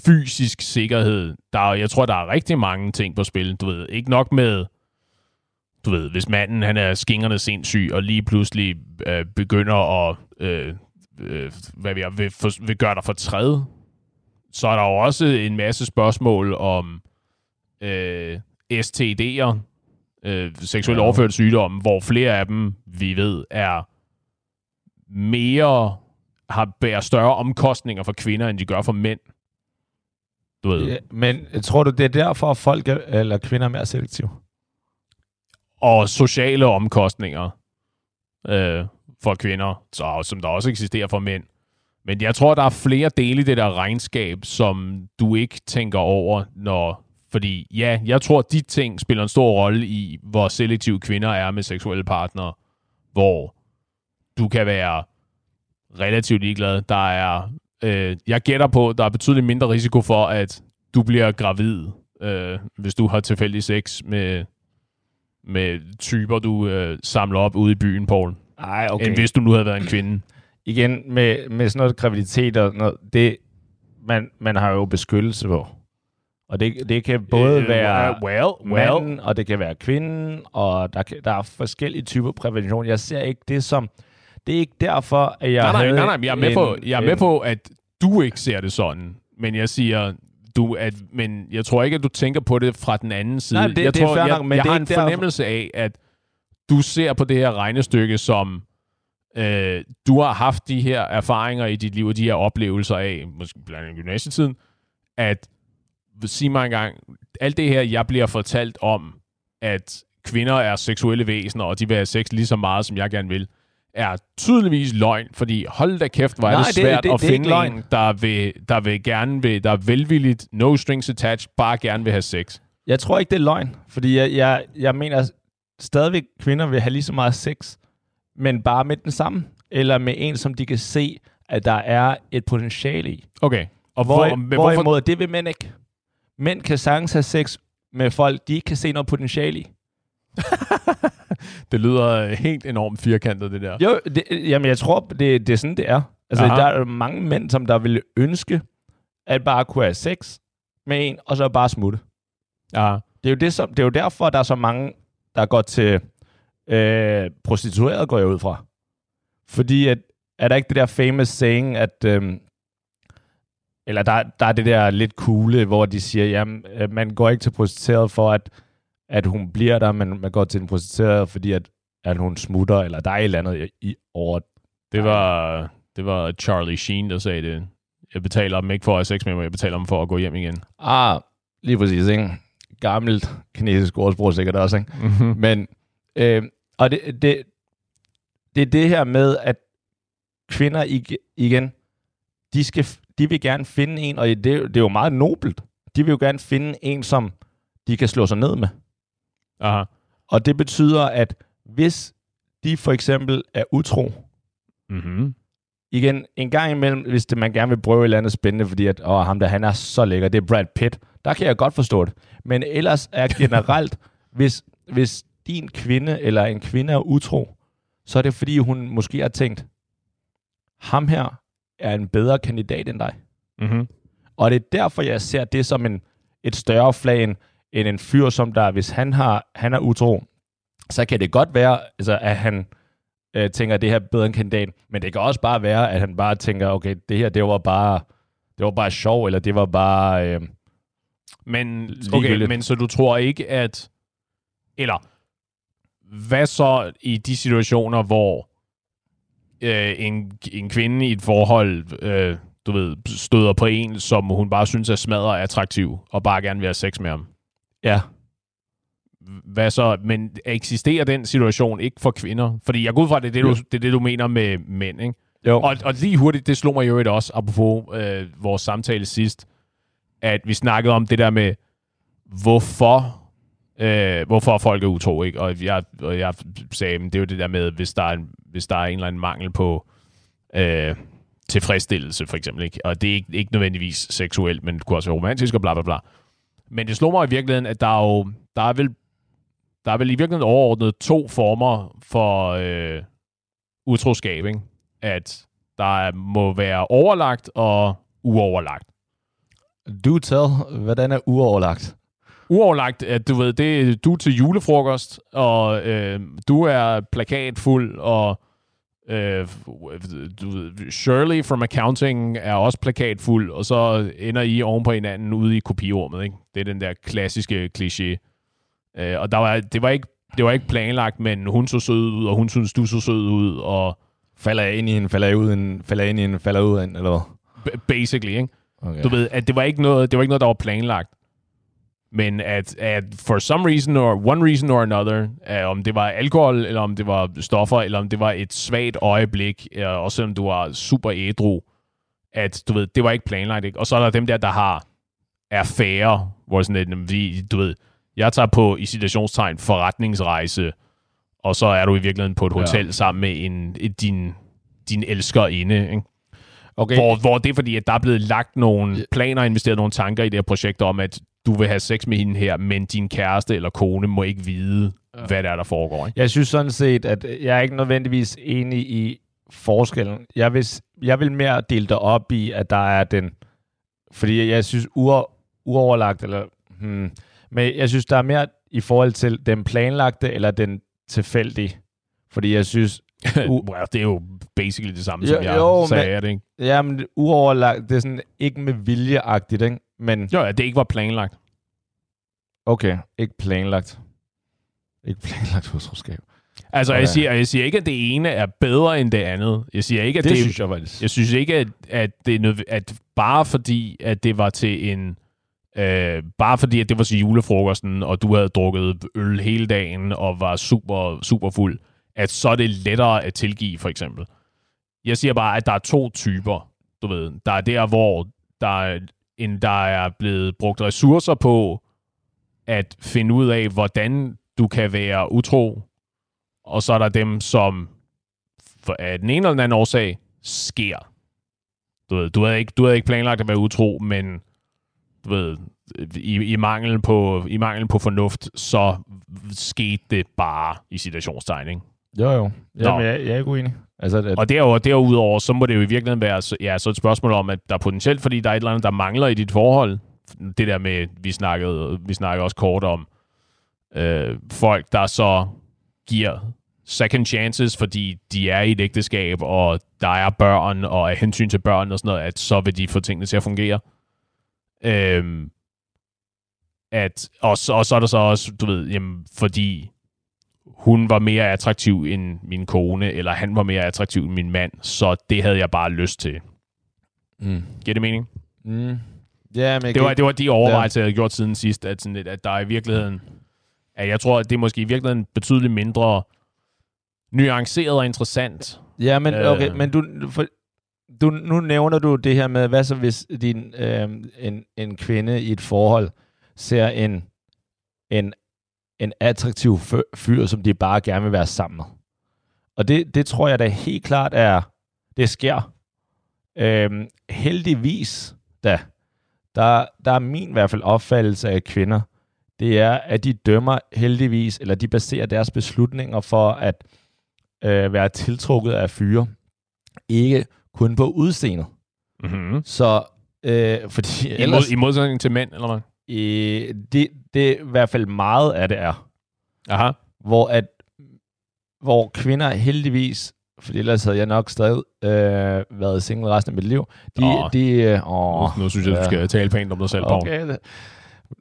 Speaker 3: fysisk sikkerhed. Der er, jeg tror, der er rigtig mange ting på spil. Du ved, ikke nok med, du ved, hvis manden han er skingerne sindssyg, og lige pludselig øh, begynder at, øh, øh, hvad vi er, vil, for, vil gøre dig fortræd, så er der jo også en masse spørgsmål om øh, STD'er, øh, seksuelt
Speaker 2: Ja.
Speaker 3: overført sygdomme, hvor flere af dem, vi ved, er mere har bærer større omkostninger for kvinder, end de gør for mænd. Du ved.
Speaker 2: Ja, men tror du, det er derfor, at folk er, eller kvinder er mere selektive?
Speaker 3: Og sociale omkostninger øh, for kvinder, så, som der også eksisterer for mænd. Men jeg tror, der er flere dele i det der regnskab, som du ikke tænker over, når... Fordi ja, jeg tror, de ting spiller en stor rolle i, hvor selektive kvinder er med seksuelle partnere, hvor du kan være relativt ligeglad. Der er øh, jeg gætter på, der er betydeligt mindre risiko for, at du bliver gravid, øh, hvis du har tilfældig sex med, med typer, du øh, samler op ude i byen, Paul,
Speaker 2: Ej,
Speaker 3: okay. end hvis du nu havde været en kvinde.
Speaker 2: Igen, med, med sådan noget graviditet og noget, det, man, man har jo beskyttelse på. Og det, det kan både
Speaker 3: Øh,
Speaker 2: være
Speaker 3: well, well.
Speaker 2: manden, og det kan være kvinden, og der, der er forskellige typer prævention. Jeg ser ikke det som... Det er ikke derfor, at jeg
Speaker 3: Nej, nej, nej, nej, jeg er med,
Speaker 2: en,
Speaker 3: på, jeg er med
Speaker 2: en-
Speaker 3: på, at du ikke ser det sådan. Men jeg siger, du, at, men jeg tror ikke, at du tænker på det fra den anden side.
Speaker 2: Nej, det-
Speaker 3: jeg
Speaker 2: det er
Speaker 3: tror,
Speaker 2: fair
Speaker 3: jeg,
Speaker 2: nok, men
Speaker 3: jeg
Speaker 2: det er
Speaker 3: har en
Speaker 2: derfor-
Speaker 3: fornemmelse af, at du ser på det her regnestykke som, øh, du har haft de her erfaringer i dit liv, og de her oplevelser af, måske blandt andet gymnasietiden, at sig mig engang, alt det her, jeg bliver fortalt om, at kvinder er seksuelle væsener, og de vil have sex lige så meget, som jeg gerne vil, er tydeligvis løgn, fordi hold da kæft, hvor er
Speaker 2: Nej,
Speaker 3: det
Speaker 2: det-
Speaker 3: svært
Speaker 2: det-
Speaker 3: at
Speaker 2: det er ikke
Speaker 3: finde
Speaker 2: løgn.
Speaker 3: en, der vil, der vil gerne vil, der er velvilligt, no strings attached, bare gerne vil have sex.
Speaker 2: Jeg tror ikke, det er løgn, fordi jeg, jeg, jeg mener stadigvæk, kvinder vil have lige så meget sex, men bare med den samme, eller med en, som de kan se, at der er et potentiale i.
Speaker 3: Okay. Og
Speaker 2: Hvor,
Speaker 3: hvor, men hvorfor,
Speaker 2: hvorimod, det vil mænd ikke. Mænd kan sagtens have sex med folk, de ikke kan se noget potentiale i. *laughs*
Speaker 3: det lyder øh, helt enormt firkantet, det der.
Speaker 2: Jo, det, jamen jeg tror, det, det er sådan, det er. Altså,
Speaker 3: Aha.
Speaker 2: der er mange mænd, som der ville ønske, at bare kunne have sex med en, og så bare smutte.
Speaker 3: Ja.
Speaker 2: Det er jo, det, som, det er jo derfor, der er så mange, der går til øh, prostitueret, går jeg ud fra. Fordi at, er der ikke det der famous saying, at... øhm, eller der, der er det der lidt coole, hvor de siger, jamen, øh, man går ikke til prostitueret for, at, at hun bliver der, men man går til en prostitueret, fordi at, at hun smutter, eller der er et eller andet i, over
Speaker 3: Det var, det var Charlie Sheen, der sagde det. Jeg betaler dem ikke for at have sex med mig, jeg betaler dem for at gå hjem igen.
Speaker 2: Ah, lige præcis, ikke? Gammelt kinesisk ordsprog sikkert også, ikke?
Speaker 3: Mm-hmm.
Speaker 2: Men, øh, og det, det, det er det her med, at kvinder ig- igen, de, skal, de vil gerne finde en, og det, det er jo meget nobelt. De vil jo gerne finde en, som de kan slå sig ned med.
Speaker 3: Aha.
Speaker 2: Og det betyder, at hvis de for eksempel er utro,
Speaker 3: Mm-hmm.
Speaker 2: igen, en gang imellem, hvis det, man gerne vil prøve et eller andet spændende, fordi at, åh, ham der, han er så lækker, det er Brad Pitt, der kan jeg godt forstå det. Men ellers er *laughs* generelt, hvis, hvis din kvinde eller en kvinde er utro, så er det fordi, hun måske har tænkt, ham her er en bedre kandidat end dig.
Speaker 3: Mm-hmm.
Speaker 2: Og det er derfor, jeg ser det som en, et større flag end, end en fyr, som der, hvis han, har, han er utro, så kan det godt være, altså, at han øh, tænker, at det her er bedre en kandidat. Men det kan også bare være, at han bare tænker, okay, det her, det var bare, det var bare sjov, eller det var bare... Øh,
Speaker 3: Men, okay, men så du tror ikke, at... Eller, hvad så i de situationer, hvor øh, en, en kvinde i et forhold, øh, du ved, støder på en, som hun bare synes er smadret attraktiv, og bare gerne vil have sex med ham?
Speaker 2: ja,
Speaker 3: Hvad så? Men eksisterer den situation ikke for kvinder? Fordi jeg går ud fra, at det er det, du, det, er det, du mener med mænd, ikke?
Speaker 2: jo.
Speaker 3: Og, og lige hurtigt, det slog mig jo et også, apropos øh, vores samtale sidst, at vi snakkede om det der med, hvorfor, øh, hvorfor folk er utro, ikke? Og jeg, og jeg sagde, det er jo det der med, hvis der er en, hvis der er en eller anden mangel på øh, tilfredsstillelse, for eksempel, ikke? Og det er ikke, ikke nødvendigvis seksuelt, men det kunne også være romantisk og bla bla bla. Men det slog mig i virkeligheden, at der er jo, der er vel, der er vel i virkeligheden overordnet to former for øh, utroskab, ikke? at der må være overlagt og uoverlagt.
Speaker 2: Du tell, hvordan er uoverlagt?
Speaker 3: Uoverlagt, at du ved, det du er til julefrokost, og øh, du er plakatfuld, og øh, du ved, Shirley from accounting er også plakatfuld, og så ender I oven på hinanden ude i kopirummet. Ikke? Det er den der klassiske kliché. Øh, og der var, det, var ikke, det var ikke planlagt, men hun så sød ud, og hun synes, du så sød ud, og
Speaker 2: Falder jeg ind i en, falder jeg ud i en, falder jeg ind i en, falder jeg ud af en, eller hvad?
Speaker 3: basically, ikke?
Speaker 2: Okay.
Speaker 3: Du ved, at det var ikke noget, det var ikke noget, der var planlagt. Men at, at for some reason or one reason or another, uh, om det var alkohol, eller om det var stoffer, eller om det var et svagt øjeblik, uh, også selvom du var super ædru, at du ved, det var ikke planlagt. Ikke? Og så er der dem der, der har færre, hvor sådan lidt, "Jamen, vi, du ved, jeg tager på i citationstegn forretningsrejse, og så er du i virkeligheden på et
Speaker 2: Ja.
Speaker 3: hotel sammen med en, et, din, din elskerinde. Ikke?
Speaker 2: Okay.
Speaker 3: Hvor, hvor det er fordi, at der er blevet lagt nogle planer og investeret nogle tanker i det her projekt om, at du vil have sex med hende her, men din kæreste eller kone må ikke vide, ja. hvad der er, der foregår. Ikke?
Speaker 2: Jeg synes sådan set, at jeg er ikke nødvendigvis enig i forskellen. Jeg vil, jeg vil mere dele det op i, at der er den... Fordi jeg synes uoverlagt, eller... Hmm, men jeg synes, der er mere i forhold til den planlagte eller den tilfældige. Fordi jeg synes... *laughs*
Speaker 3: Well, det er jo basically det samme,
Speaker 2: Jo,
Speaker 3: som jeg
Speaker 2: jo,
Speaker 3: sagde,
Speaker 2: men-
Speaker 3: det ikke?
Speaker 2: Ja, men uoverlagt, det er sådan ikke med viljeagtigt, ikke? Men
Speaker 3: Jo, ja, det ikke var planlagt.
Speaker 2: okay, ikke planlagt. Ikke planlagt *laughs* utroskab.
Speaker 3: Altså, jeg siger, jeg siger ikke, at det ene er bedre end det andet. Jeg siger ikke, at
Speaker 2: Det,
Speaker 3: det,
Speaker 2: det synes jeg faktisk.
Speaker 3: Jeg synes ikke, at, at det er nødv- at bare fordi, at det var til en... Øh, bare fordi, at det var til julefrokosten, og du havde drukket øl hele dagen, og var super, super fuld, at så er det lettere at tilgive, for eksempel. Jeg siger bare, at der er to typer, du ved. Der er der, hvor der end der er blevet brugt ressourcer på at finde ud af, hvordan du kan være utro, og så er der dem, som for, af den ene eller den anden årsag sker. Du ved, du havde ikke, du havde ikke planlagt at være utro, men du ved, i, i, mangel på, i mangel på fornuft, så skete det bare i situationstegning.
Speaker 2: Jo, jo. Jamen, jeg, jeg er ikke uenig. Altså, at,
Speaker 3: Og derudover, derudover, så må det jo i virkeligheden være ja, så et spørgsmål om, at der er potentielt, fordi der er et eller andet, der mangler i dit forhold. Det der med, vi snakkede, vi snakkede også kort om, øh, folk, der så giver second chances, fordi de er i et ægteskab, og der er børn, og af hensyn til børn og sådan noget, at så vil de få tingene til at fungere. Øhm, at, og, så, og så er der så også, du ved, jamen, fordi hun var mere attraktiv end min kone, eller han var mere attraktiv end min mand, så det havde jeg bare lyst til.
Speaker 2: mm.
Speaker 3: Giver det mening?
Speaker 2: Mm. Ja, men
Speaker 3: Det var, det var de overvejelser, jeg havde gjort siden sidst, at, sådan lidt, at der er i virkeligheden, at jeg tror, at det er måske i virkeligheden betydeligt mindre nuanceret og interessant.
Speaker 2: Ja, men
Speaker 3: Øh.
Speaker 2: okay, men du, for, du, nu nævner du det her med, hvad så hvis din, øh, en, en kvinde i et forhold ser en, en, en attraktiv fyr, som de bare gerne vil være sammen med. Og det, det tror jeg da helt klart er, det sker. Øhm, heldigvis da, der, der er min i hvert fald opfattelse af kvinder, det er, at de dømmer heldigvis, eller de baserer deres beslutninger for at øh, være tiltrukket af fyre, ikke kun på udseendet.
Speaker 3: Mm-hmm.
Speaker 2: Så, øh, fordi
Speaker 3: I,
Speaker 2: ellers,
Speaker 3: mod, I modsætning til mænd, eller hvad?
Speaker 2: Øh, det, det er i hvert fald meget af det er,
Speaker 3: Aha.
Speaker 2: hvor at hvor kvinder heldigvis, for ellers havde jeg nok stadig øh, været single resten af mit liv, de,
Speaker 3: Åh.
Speaker 2: de øh, åh,
Speaker 3: Nu, synes jeg, du skal tale pænt om dig selv.
Speaker 2: Okay. det-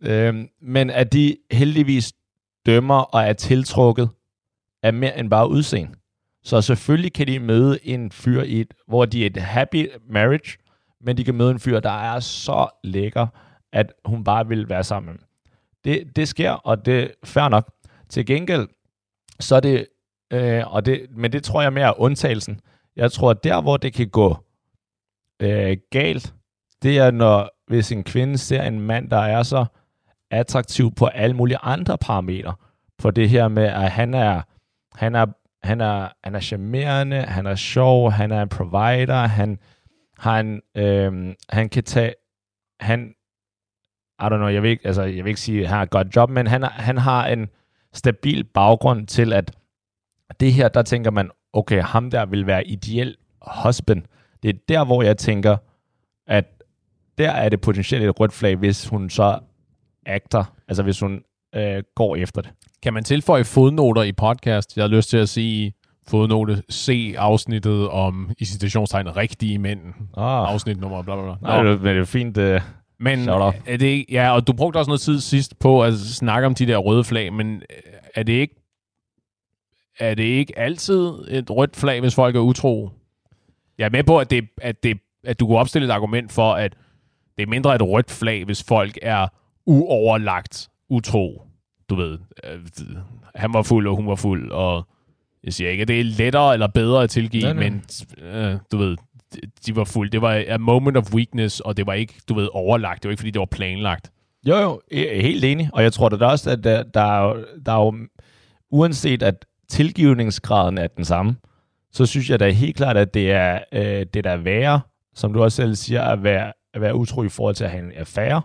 Speaker 2: Øhm, men at de heldigvis dømmer og er tiltrukket af mere end bare udseende. Så selvfølgelig kan de møde en fyr, i et, hvor de er et happy marriage, men de kan møde en fyr, der er så lækker, at hun bare vil være sammen med. Det, det sker, og det er fair nok. Til gengæld, så er det, øh, og det, men det tror jeg mere er undtagelsen. Jeg tror, at der, hvor det kan gå øh, galt, det er, når hvis en kvinde ser en mand, der er så attraktiv på alle mulige andre parametre, på det her med, at han er, han er, han er, han er charmerende, han er sjov, han er en provider, han han, øh, han kan tage, han, i don't know, jeg vil ikke, altså, jeg vil ikke sige, at han har et godt job, men han, han har en stabil baggrund til, at det her, der tænker man, okay, ham der vil være ideel husband. Det er der, hvor jeg tænker, at der er det potentielt et rødt flag, hvis hun så agter, altså hvis hun øh, går efter det.
Speaker 3: Kan man tilføje fodnoter i podcast? Jeg har lyst til at sige fodnote. Se afsnittet om i citationstegn rigtige mænd.
Speaker 2: Ah,
Speaker 3: Afsnit nummer bla bla bla.
Speaker 2: nej, det, men det er fint. Øh,
Speaker 3: Men er det ikke, ja, og du brugte også noget tid sidst på at snakke om de der røde flag, men øh, er det ikke er det ikke altid et rødt flag, hvis folk er utro? Jeg er med på, at, det, at, det, at du kunne opstille et argument for, at det er mindre et rødt flag, hvis folk er uoverlagt utro. Du ved, øh, han var fuld, og hun var fuld, og jeg siger ikke, at det er lettere eller bedre at tilgive,
Speaker 2: Nej, nej.
Speaker 3: men øh, du ved, de- var fuld. Det var a moment of weakness, og det var ikke, du ved, overlagt. Det var ikke, fordi det var planlagt.
Speaker 2: jo, jo, er helt enig. Og jeg tror da også, at der, der, er, jo- der er jo, uanset at tilgivningsgraden er den samme, så synes jeg da helt klart, at det er, øh, det der er værre, som du også selv siger, at være, at være utro i forhold til at have en affære.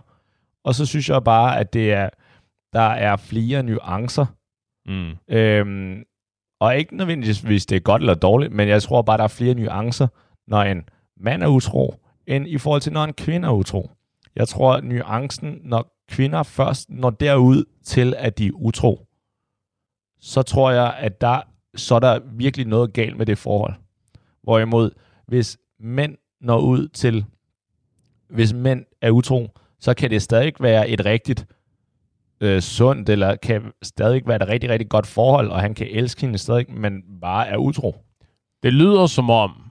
Speaker 2: Og så synes jeg bare, at det er, der er flere nuancer.
Speaker 3: Mm.
Speaker 2: Øhm, og ikke nødvendigvis, hvis det er godt eller dårligt, men jeg tror bare, der er flere nuancer, når en mand er utro, end i forhold til, når en kvinde er utro. Jeg tror, at nuancen, når kvinder først når derud til, at de er utro, så tror jeg, at der, så er der virkelig noget galt med det forhold. Hvorimod, hvis mænd når ud til, hvis mænd er utro, så kan det stadig være et rigtigt øh, sundt, eller kan stadig være et rigtig, rigtig godt forhold, og han kan elske hende stadig, men bare er utro.
Speaker 3: Det lyder som om,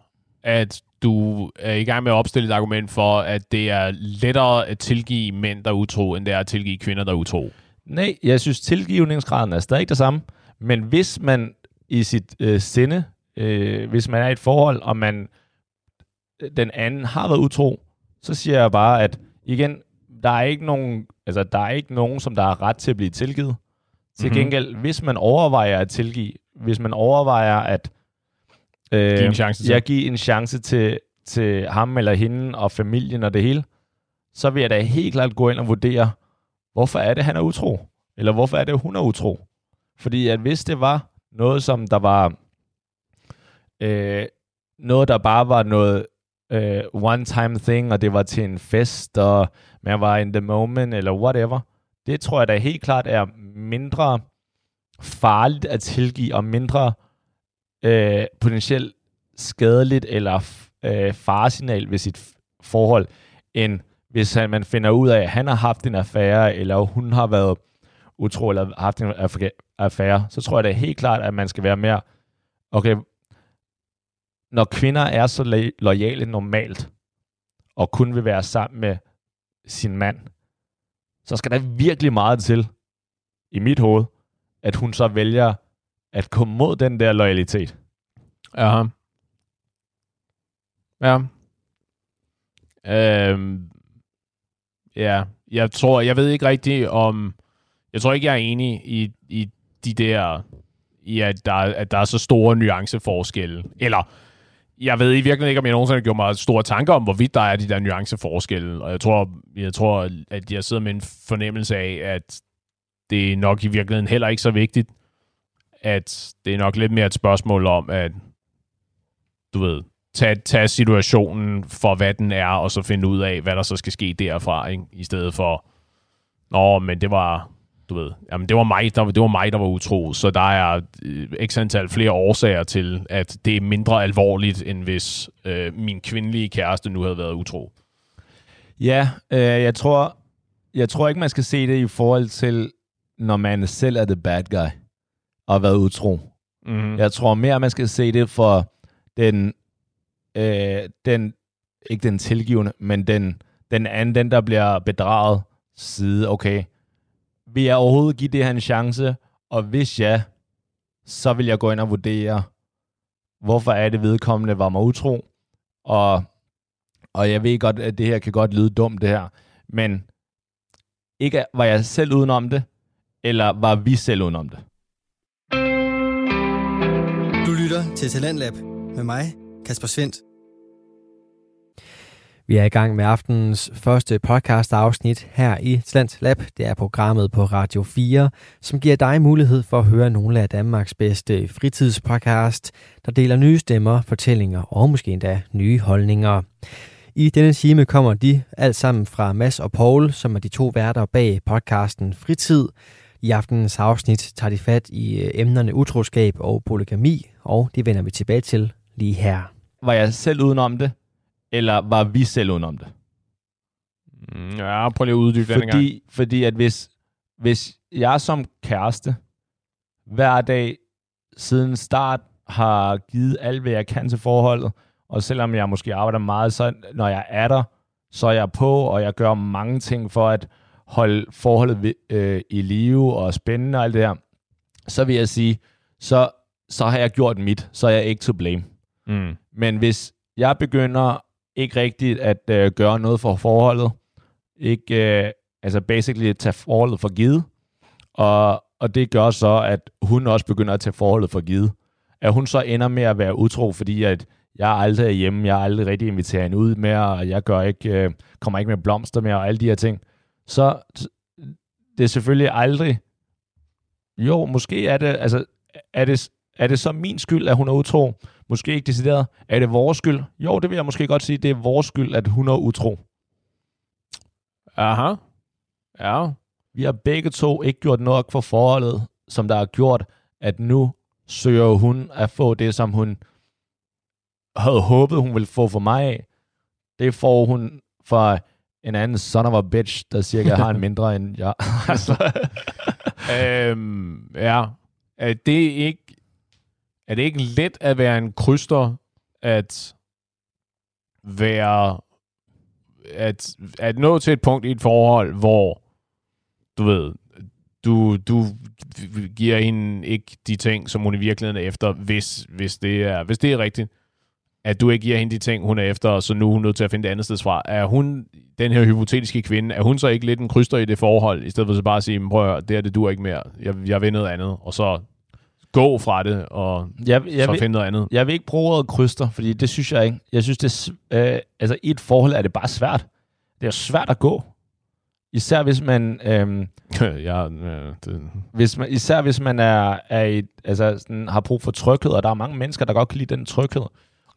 Speaker 3: at du er i gang med at opstille et argument for, at det er lettere at tilgive mænd, der er utro, end det er at tilgive kvinder, der er utro.
Speaker 2: Nej, jeg synes, tilgivningsgraden er stadig det samme. Men hvis man i sit øh, sinde, øh, hvis man er i et forhold, og man den anden har været utro, så siger jeg bare, at igen, der er ikke nogen, altså, der er ikke nogen, som der har ret til at blive tilgivet. Til
Speaker 3: Mhm.
Speaker 2: gengæld, hvis man overvejer at tilgive, hvis man overvejer at øh,
Speaker 3: Give en chance til.
Speaker 2: jeg give en chance til, til ham eller hende og familien og det hele, så vil jeg da helt klart gå ind og vurdere, hvorfor er det, han er utro? Eller hvorfor er det, hun er utro? Fordi at hvis det var noget, som der var øh, noget, der bare var noget øh, one-time thing, og det var til en fest, og man var in the moment, eller whatever, det tror jeg da helt klart er mindre farligt at tilgive, og mindre øh, potentielt skadeligt eller øh, faresignal ved sit forhold, end hvis han, man finder ud af, at han har haft en affære, eller hun har været utro, eller haft en affære, så tror jeg da helt klart, at man skal være mere, okay, når kvinder er så lo- lojale normalt, og kun vil være sammen med sin mand, så skal der virkelig meget til, i mit hoved, at hun så vælger at komme mod den der loyalitet.
Speaker 3: Ja. Ja. Øhm, ja, jeg tror, jeg ved ikke rigtigt om, jeg tror ikke, jeg er enig i, i de der, i at der, at der er så store nuanceforskelle. Eller, jeg ved i virkeligheden ikke, om jeg nogensinde har gjort mig store tanker om, hvorvidt der er de der nuanceforskelle. Og jeg tror, jeg tror, at jeg sidder med en fornemmelse af, at det er nok i virkeligheden heller ikke så vigtigt, at det er nok lidt mere et spørgsmål om, at du ved, tage, tage situationen for, hvad den er, og så finde ud af, hvad der så skal ske derfra, ikke? i stedet for, nå, men det var, du ved, jamen det var mig, der, det var mig, der var utro, så der er øh, x antal flere årsager til, at det er mindre alvorligt, end hvis øh, min kvindelige kæreste nu havde været utro.
Speaker 2: Ja, øh, jeg tror, jeg tror ikke, man skal se det i forhold til, når man selv er the bad guy og har været utro.
Speaker 3: Mm.
Speaker 2: Jeg tror mere, man skal se det for den, øh, den ikke den tilgivende, men den, den anden, den der bliver bedraget side. Okay, vil jeg overhovedet give det her en chance? Og hvis ja, så vil jeg gå ind og vurdere, hvorfor er det vedkommende var mig utro? Og, og jeg ved godt, at det her kan godt lyde dumt, det her. Men ikke var jeg selv udenom det, eller var vi selv udenom det?
Speaker 4: Du lytter til Talentlab med mig, Kasper Svendt.
Speaker 1: Vi er i gang med aftenens første podcast afsnit her i Talent Lab. Det er programmet på Radio 4, som giver dig mulighed for at høre nogle af Danmarks bedste fritidspodcast, der deler nye stemmer, fortællinger og måske endda nye holdninger. I denne time kommer de alt sammen fra Mads og Paul, som er de to værter bag podcasten Fritid. I aftenens afsnit tager de fat i øh, emnerne utroskab og polygami, og det vender vi tilbage til lige her.
Speaker 2: Var jeg selv udenom det, eller var vi selv udenom det?
Speaker 3: Mm, Ja, prøv lige at uddybe den gang.
Speaker 2: Fordi, fordi at hvis, hvis jeg som kæreste hver dag siden start har givet alt, hvad jeg kan til forholdet, og selvom jeg måske arbejder meget, så når jeg er der, så er jeg på, og jeg gør mange ting for at holde forholdet ved, øh, i live og spændende og alt det her, så vil jeg sige, så, så har jeg gjort mit, så er jeg ikke to blame.
Speaker 3: Mm.
Speaker 2: Men hvis jeg begynder ikke rigtigt at øh, gøre noget for forholdet, ikke, øh, altså basically at tage forholdet for givet, og, og det gør så, at hun også begynder at tage forholdet for givet. At hun så ender med at være utro, fordi at jeg er aldrig hjemme, jeg er aldrig rigtig inviteret hende ud mere, og jeg gør ikke, øh, kommer ikke med blomster mere, og alle de her ting. Så det er selvfølgelig aldrig, jo, måske er det, altså, er det, er det så min skyld, at hun er utro? Måske ikke decideret. Er det vores skyld? Jo, det vil jeg måske godt sige, det er vores skyld, at hun er utro.
Speaker 3: Aha. Ja.
Speaker 2: Vi har begge to ikke gjort nok for forholdet, som der har gjort, at nu søger hun at få det, som hun havde håbet, hun ville få for mig af. Det får hun fra en anden son of a bitch, der cirka har en *laughs* mindre end jeg. *laughs* altså.
Speaker 3: øhm, ja. Er det ikke er det ikke let at være en kryster, at være at, at nå til et punkt i et forhold, hvor du ved, du, du giver hende ikke de ting, som hun i virkeligheden er efter, hvis, hvis, det, er, hvis det er rigtigt, at du ikke giver hende de ting, hun er efter, så nu er hun nødt til at finde det andet sted fra. Er hun, den her hypotetiske kvinde, er hun så ikke lidt en kryster i det forhold, i stedet for så bare at sige, prøv at det er det du ikke mere, jeg, jeg vil noget andet, og så gå fra det, og
Speaker 2: jeg, jeg
Speaker 3: så
Speaker 2: vil,
Speaker 3: finde noget andet.
Speaker 2: Jeg vil ikke bruge ordet kryster, fordi det synes jeg ikke. Jeg synes, det er, øh, altså i et forhold er det bare svært. Det er svært at gå. Især hvis man... Øh, *laughs*
Speaker 3: ja, øh, det...
Speaker 2: hvis man især hvis man er, er i, altså sådan, har brug for tryghed, og der er mange mennesker, der godt kan lide den tryghed.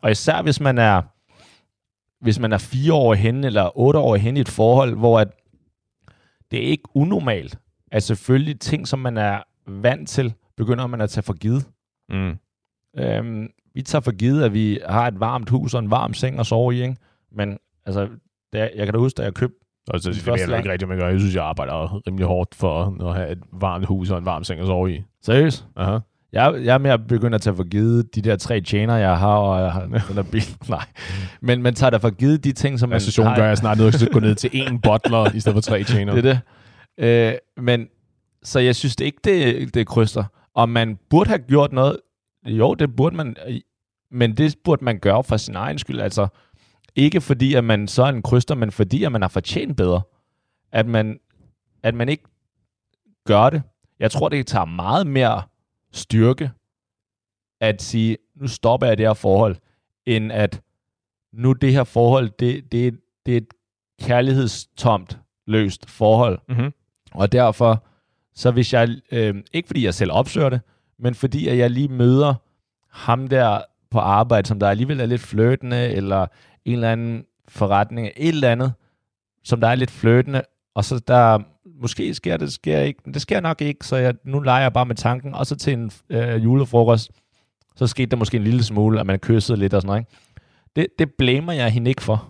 Speaker 2: Og især hvis man er hvis man er fire år hen eller otte år hen i et forhold, hvor at det er ikke unormalt, at selvfølgelig ting, som man er vant til, begynder man at tage for givet.
Speaker 3: Mm.
Speaker 2: Øhm, vi tager for givet, at vi har et varmt hus og en varm seng at sove i, ikke? Men altså, jeg, jeg kan da huske, da jeg købte
Speaker 3: og så det er ikke rigtigt, man gør. Jeg synes, jeg arbejder rimelig hårdt for at have et varmt hus og en varm seng at sove i.
Speaker 2: Seriøst?
Speaker 3: Aha.
Speaker 2: Jeg, jeg er med at begynde at tage for givet de der tre tjener, jeg har, og jeg har den der bil. *laughs* Nej. Men man tager da for givet de ting, som man
Speaker 3: altså, har. gør jeg snart nødt til at gå ned til én butler, i stedet for tre *laughs* tjener.
Speaker 2: Det er det. Øh, men, så jeg synes det ikke, det, det kryster. Og man burde have gjort noget. Jo, det burde man. Men det burde man gøre for sin egen skyld. Altså, ikke fordi, at man så er en kryster, men fordi, at man har fortjent bedre. At man, at man ikke gør det. Jeg tror, det tager meget mere styrke at sige, nu stopper jeg det her forhold, end at nu det her forhold, det, det, det er et kærlighedstomt løst forhold.
Speaker 3: Mm-hmm.
Speaker 2: Og derfor, så hvis jeg, øh, ikke fordi jeg selv opsøger det, men fordi at jeg lige møder ham der på arbejde, som der alligevel er lidt fløtende, eller en eller anden forretning, et eller andet, som der er lidt fløtende, og så der måske sker det, sker ikke, men det sker nok ikke, så jeg, nu leger jeg bare med tanken, og så til en øh, julefrokost, så skete der måske en lille smule, at man kyssede lidt og sådan noget. Ikke? Det, det blamer jeg hende ikke for.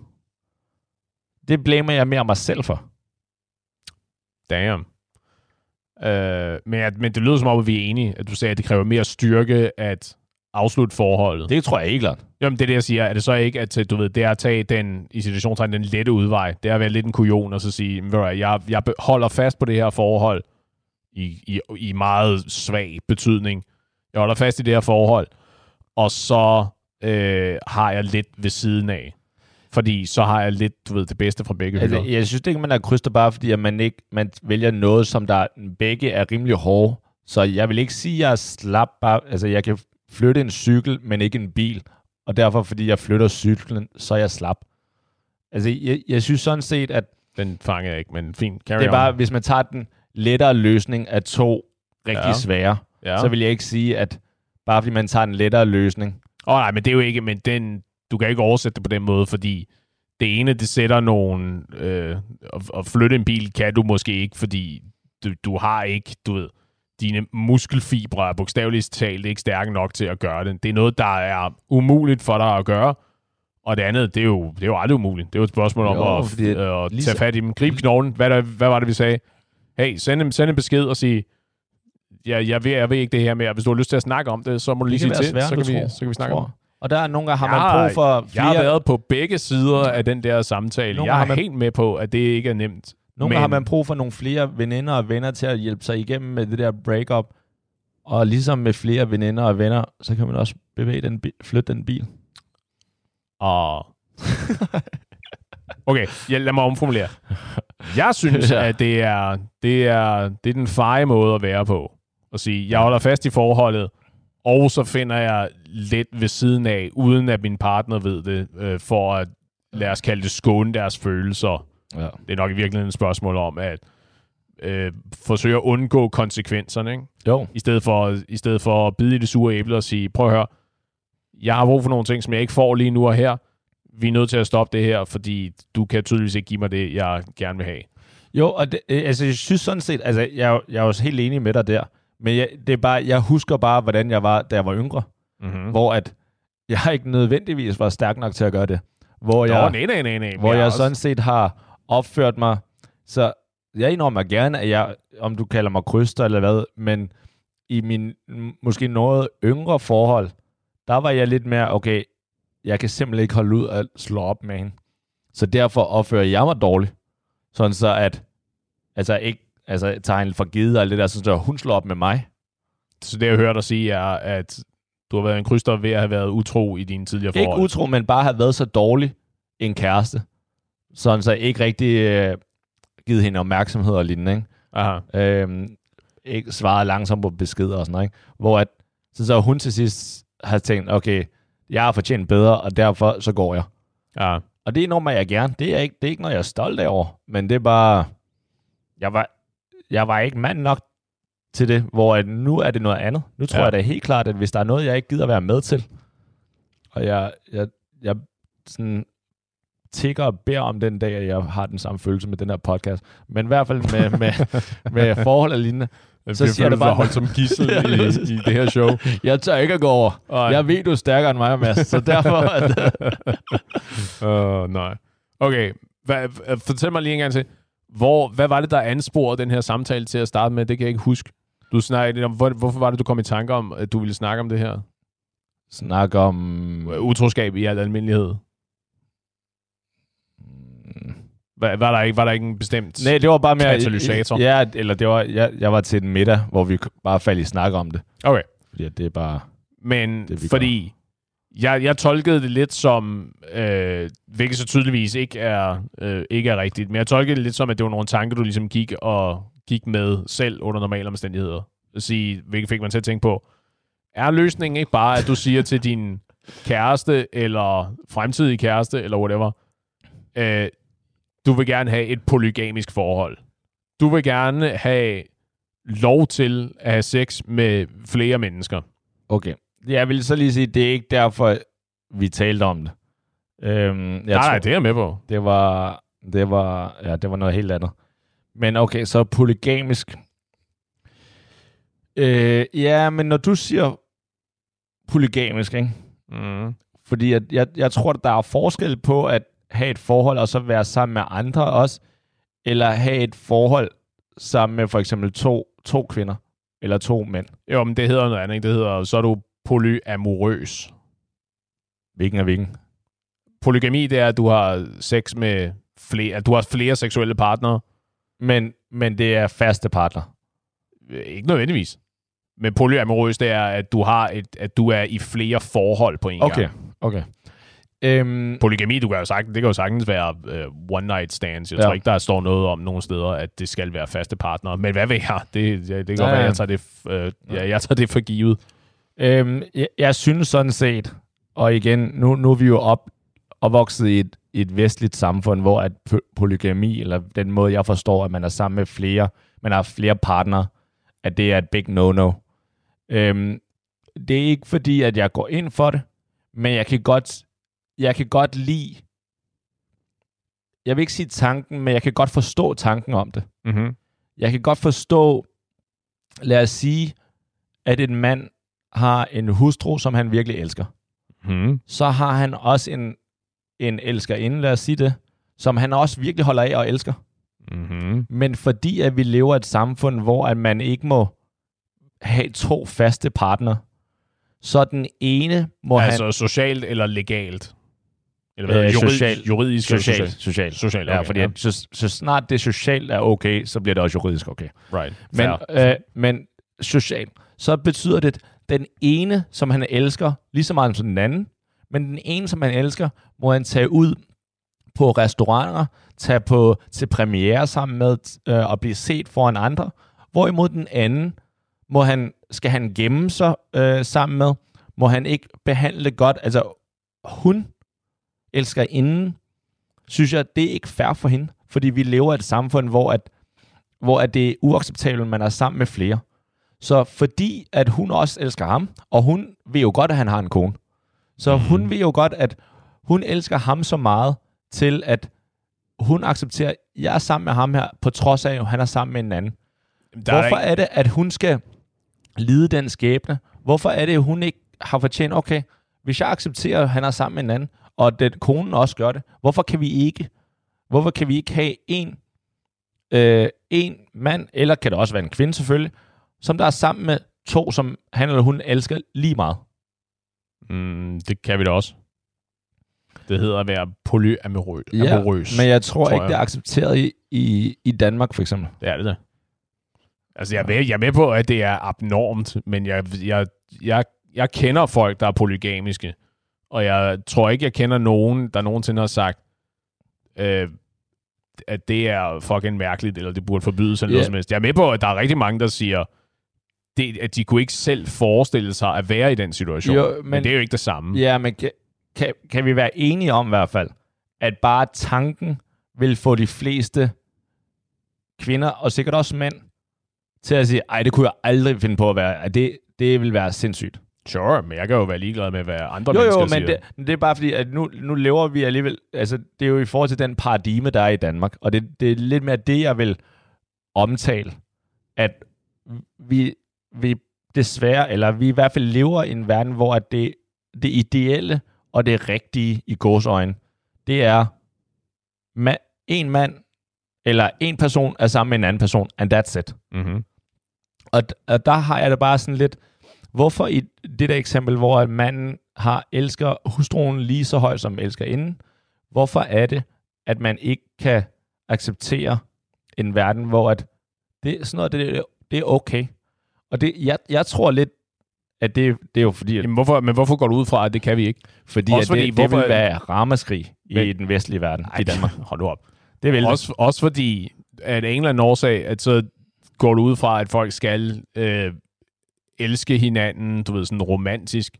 Speaker 2: Det blamer jeg mere mig selv for.
Speaker 3: Damn. Øh, men, at, men det lyder som om, at vi er enige, at du sagde, at det kræver mere styrke at afslutte forholdet.
Speaker 2: Det tror jeg ikke, klart.
Speaker 3: Jamen, det er det, jeg siger. Er det så ikke, at du ved, det er at tage den, i situationstegn, den lette udvej. Det er at være lidt en kujon og så sige, jeg, jeg holder fast på det her forhold i, i, i meget svag betydning. Jeg holder fast i det her forhold, og så øh, har jeg lidt ved siden af. Fordi så har jeg lidt, du ved, det bedste fra begge
Speaker 2: altså, hylder. Jeg synes ikke, man er kryster bare, fordi at man ikke man vælger noget, som der begge er rimelig hårde. Så jeg vil ikke sige, at jeg er slap bare. Altså, jeg kan flytte en cykel, men ikke en bil. Og derfor, fordi jeg flytter cyklen, så er jeg slap. Altså, jeg, jeg synes sådan set, at...
Speaker 3: Den fanger jeg ikke, men fint. Carry
Speaker 2: det er bare, on. hvis man tager den lettere løsning af to rigtig ja. svære,
Speaker 3: ja.
Speaker 2: så vil jeg ikke sige, at bare fordi man tager en lettere løsning...
Speaker 3: Åh oh, nej, men det er jo ikke... Men den, du kan ikke oversætte det på den måde, fordi det ene, det sætter nogen... Øh, at, at flytte en bil kan du måske ikke, fordi du, du har ikke, du ved dine muskelfibre er bogstaveligt talt ikke stærke nok til at gøre det. Det er noget, der er umuligt for dig at gøre. Og det andet, det er jo, det er jo aldrig umuligt. Det er jo et spørgsmål jo, om at, det, øh, at tage fat i dem. Grib knoglen. Hvad, der, hvad var det, vi sagde? Hey, send en, send en besked og sige, ja, jeg, ved, jeg ved ikke det her mere. Hvis du har lyst til at snakke om det, så må du lige sige til, svært, så, kan vi, tror, så kan vi snakke tror. om det.
Speaker 2: Og der er nogle gange, har man brug for flere...
Speaker 3: Jeg har været på begge sider af den der samtale. Nogle jeg er man... helt med på, at det ikke er nemt.
Speaker 2: Nogle gange har man brug for nogle flere veninder og venner til at hjælpe sig igennem med det der breakup. Og ligesom med flere veninder og venner, så kan man også bevæge den flytte den bil.
Speaker 3: Og... okay, ja, lad mig omformulere. Jeg synes, *laughs* ja. at det er, det, er, det er den feje måde at være på. At sige, jeg holder fast i forholdet, og så finder jeg lidt ved siden af, uden at min partner ved det, øh, for at, lad os kalde det, skåne deres følelser.
Speaker 2: Ja.
Speaker 3: Det er nok i virkeligheden et spørgsmål om at øh, forsøge at undgå konsekvenserne, ikke?
Speaker 2: Jo.
Speaker 3: I stedet, for, I stedet for at bide i det sure æble og sige, prøv at høre, jeg har brug for nogle ting, som jeg ikke får lige nu og her. Vi er nødt til at stoppe det her, fordi du kan tydeligvis ikke give mig det, jeg gerne vil have.
Speaker 2: Jo, og det, øh, altså, jeg synes sådan set, altså, jeg, jeg er også helt enig med dig der, men jeg, det er bare, jeg husker bare, hvordan jeg var, da jeg var yngre,
Speaker 3: Mm-hmm.
Speaker 2: mm. hvor at jeg ikke nødvendigvis var stærk nok til at gøre det. Hvor
Speaker 3: Nå,
Speaker 2: jeg,
Speaker 3: nej, nej, nej, nej.
Speaker 2: hvor
Speaker 3: er
Speaker 2: jeg
Speaker 3: også-
Speaker 2: sådan set har opført mig, så jeg indrømmer gerne, at jeg, om du kalder mig kryster eller hvad, men i min måske noget yngre forhold, der var jeg lidt mere, okay, jeg kan simpelthen ikke holde ud at slå op med hende. Så derfor opfører jeg mig dårligt. Sådan så at, altså ikke, altså tager hende for givet og det der, så hun slår op med mig.
Speaker 3: Så det, jeg hørte dig sige, er, at du har været en kryster ved at have været utro i dine tidligere
Speaker 2: Ikke
Speaker 3: forhold.
Speaker 2: utro, men bare have været så dårlig en kæreste. Sådan så ikke rigtig øh, givet hende opmærksomhed og lignende, ikke?
Speaker 3: Aha.
Speaker 2: Øhm, ikke svaret langsomt på beskeder og sådan noget, ikke? Hvor at, så, så hun til sidst har tænkt, okay, jeg har fortjent bedre, og derfor så går jeg.
Speaker 3: Ja.
Speaker 2: Og det indrømmer jeg gerne. Det er ikke, det er ikke noget, jeg er stolt over, men det er bare, jeg var, jeg var ikke mand nok til det, hvor at nu er det noget andet. Nu tror
Speaker 3: ja.
Speaker 2: jeg da helt klart, at hvis der er noget, jeg ikke gider være med til, og jeg, jeg, jeg sådan tigger og beder om den dag, at jeg har den samme følelse med den her podcast. Men i hvert fald med, med, med forhold og lignende.
Speaker 3: Så
Speaker 2: Så siger det bare-
Speaker 3: holdt som gissel i, i det her show. *laughs*
Speaker 2: Jeg tør ikke at gå over.
Speaker 3: Ej.
Speaker 2: Jeg ved, du er stærkere end mig, Mads, så derfor... *laughs* At,
Speaker 3: uh, nej. Okay, hvad, fortæl mig lige en gang til. Hvor, hvad var det, der ansporede den her samtale til at starte med? Det kan jeg ikke huske. Du snakkede om, hvor, hvorfor var det, du kom i tanke om, at du ville snakke om det her?
Speaker 2: Snak om...
Speaker 3: Utroskab i al almindelighed. Var, var, der ikke, var der ikke en bestemt...
Speaker 2: Nej, det var bare mere...
Speaker 3: Katalysator.
Speaker 2: Ja, eller det var, jeg, jeg var til en middag, hvor vi bare faldt i snak om det.
Speaker 3: Okay.
Speaker 2: Fordi det er bare...
Speaker 3: Men
Speaker 2: Det,
Speaker 3: fordi jeg, jeg tolkede det lidt som, øh, hvilket så tydeligvis ikke er, øh, ikke er rigtigt, men jeg tolkede det lidt som, at det var nogle tanker, du ligesom gik og gik med selv under normale omstændigheder. At sige, hvilket fik man til at tænke på, er løsningen ikke bare, at du siger til din kæreste, eller fremtidige kæreste, eller whatever, øh, du vil gerne have et polygamisk forhold. Du vil gerne have lov til at have sex med flere mennesker.
Speaker 2: Okay. Jeg vil så lige sige, det er ikke derfor, vi talte om det. Øhm, jeg
Speaker 3: nej, nej,
Speaker 2: tror,
Speaker 3: det er jeg med på.
Speaker 2: det var, det var, ja, det var noget helt andet. Men okay, så polygamisk. Øh, ja, men når du siger polygamisk, ikke?
Speaker 3: Mm.
Speaker 2: Fordi at jeg, jeg tror, at der er forskel på at have et forhold og så være sammen med andre også, eller have et forhold sammen med for eksempel to, to kvinder eller to mænd.
Speaker 3: Jo, men det hedder noget andet. Ikke? Det hedder, så er du polyamorøs.
Speaker 2: Hvilken er hvilken?
Speaker 3: Polygami, det er, at du har sex med flere, at du har flere seksuelle partnere.
Speaker 2: Men, men det er faste partner.
Speaker 3: Ikke nødvendigvis. Men polyamorøs, det er, at du har et, at du er i flere forhold på en
Speaker 2: Okay,
Speaker 3: gang.
Speaker 2: okay. Øhm,
Speaker 3: Polygami, du kan jo sagtens, det kan jo sagtens være uh, one night stands. Jeg
Speaker 2: Ja.
Speaker 3: tror ikke, der står noget om nogle steder, at det skal være faste partnere. Men hvad ved jeg? Det, det, det kan
Speaker 2: Ja,
Speaker 3: godt være,
Speaker 2: ja.
Speaker 3: jeg tager det, uh, ja, jeg tager det for givet.
Speaker 2: øhm, jeg, jeg synes sådan set, og igen, nu, nu er vi jo op, opvokset i et, et vestligt samfund, hvor at po- polygami, eller den måde, jeg forstår, at man er sammen med flere, man har flere partnere, at det er et big no-no. Øhm, det er ikke fordi, at jeg går ind for det, men jeg kan godt, jeg kan godt lide, jeg vil ikke sige tanken, men jeg kan godt forstå tanken om det.
Speaker 3: Mm-hmm.
Speaker 2: Jeg kan godt forstå, lad os sige, at en mand har en hustru, som han virkelig elsker.
Speaker 3: Mm-hmm.
Speaker 2: Så har han også en, en elskerinde, lad os sige det, som han også virkelig holder af og elsker.
Speaker 3: Mm-hmm.
Speaker 2: Men fordi at vi lever i et samfund, hvor at man ikke må have to faste partnere, så den ene må
Speaker 3: Altså
Speaker 2: han...
Speaker 3: socialt eller legalt? Eller hvad?
Speaker 2: Øh,
Speaker 3: juridisk,
Speaker 2: socialt.
Speaker 3: juridisk eller
Speaker 2: Socialt.
Speaker 3: socialt?
Speaker 2: Socialt.
Speaker 3: Socialt,
Speaker 2: Ja,
Speaker 3: okay,
Speaker 2: fordi
Speaker 3: ja.
Speaker 2: Så, så snart det socialt er okay, så bliver det også juridisk okay.
Speaker 3: Right.
Speaker 2: Men,
Speaker 3: Fair.
Speaker 2: øh, men socialt, så betyder det, at den ene, som han elsker, lige så meget som den anden, men den ene, som han elsker, må han tage ud på restauranter, tage på til premiere sammen med øh, og blive set foran andre, hvorimod den anden må han skal han gemme sig øh, sammen med? Må han ikke behandle godt? Altså, hun elsker inden, synes jeg, det er ikke fair for hende. Fordi vi lever i et samfund, hvor, at, hvor at det er uacceptabelt, at man er sammen med flere. Så fordi at hun også elsker ham, og hun ved jo godt, at han har en kone. Så mm. hun ved jo godt, at hun elsker ham så meget til, at hun accepterer, at jeg er sammen med ham her, på trods af, at han er sammen med en anden.
Speaker 3: Der er
Speaker 2: Hvorfor
Speaker 3: ikke-
Speaker 2: er det, at hun skal lide den skæbne? Hvorfor er det, at hun ikke har fortjent, okay, hvis jeg accepterer, at han er sammen med en anden, og den konen også gør det, hvorfor kan vi ikke? Hvorfor kan vi ikke have en, øh, en mand, eller kan det også være en kvinde selvfølgelig, som der er sammen med to, som han eller hun elsker lige meget?
Speaker 3: Mm, det kan vi da også. Det hedder at være polyamorøs.
Speaker 2: men jeg tror,
Speaker 3: tror
Speaker 2: ikke,
Speaker 3: jeg.
Speaker 2: det er accepteret i, i, i Danmark for eksempel.
Speaker 3: Det er det da. Altså, jeg er, med, jeg er med på, at det er abnormt, men jeg, jeg, jeg, jeg kender folk, der er polygamiske, og jeg tror ikke, jeg kender nogen, der nogensinde har sagt, øh, at det er fucking mærkeligt, eller det burde forbydes, eller
Speaker 2: Ja.
Speaker 3: noget som helst. Jeg er med på, at der er rigtig mange, der siger, det, at de kunne ikke selv forestille sig at være i den situation.
Speaker 2: Jo,
Speaker 3: men,
Speaker 2: men-
Speaker 3: men det er jo ikke det samme.
Speaker 2: Ja, men kan, kan, kan vi være enige om i hvert fald, at bare tanken vil få de fleste kvinder, og sikkert også mænd, til at sige, ej, det kunne jeg aldrig finde på at være. At det, det vil være sindssygt.
Speaker 3: Sure, men jeg kan jo være ligeglad med, hvad andre
Speaker 2: Jo,
Speaker 3: mennesker
Speaker 2: jo,
Speaker 3: siger.
Speaker 2: men det, men det er bare fordi, at nu, nu lever vi alligevel... Altså, det er jo i forhold til den paradigme, der er i Danmark. Og det, det er lidt mere det, jeg vil omtale. At vi, vi desværre, eller vi i hvert fald lever i en verden, hvor at det, det ideelle og det rigtige i gåsøjne, det er ma- en mand eller en person er sammen med en anden person, and that's it.
Speaker 3: Mm-hmm.
Speaker 2: Og, og der har jeg det bare sådan lidt, hvorfor i det der eksempel, hvor at manden har elsker hustruen lige så højt som elsker inden, hvorfor er det, at man ikke kan acceptere en verden, hvor at det, sådan noget, det, det er okay. Og det, jeg, jeg tror lidt, at det, det er jo fordi, at,
Speaker 3: Jamen, hvorfor, men hvorfor går du ud fra, at det kan vi ikke?
Speaker 2: fordi,
Speaker 3: også
Speaker 2: at
Speaker 3: fordi,
Speaker 2: det, det
Speaker 3: hvorfor-
Speaker 2: vil være ramaskrig i
Speaker 3: Men-
Speaker 2: den vestlige verden,
Speaker 3: Ej,
Speaker 2: i Danmark.
Speaker 3: Hold nu op.
Speaker 2: Det vil det.
Speaker 3: Også, også fordi, at en eller anden årsag, at så går du ud fra, at folk skal øh, elske hinanden, du ved, sådan romantisk.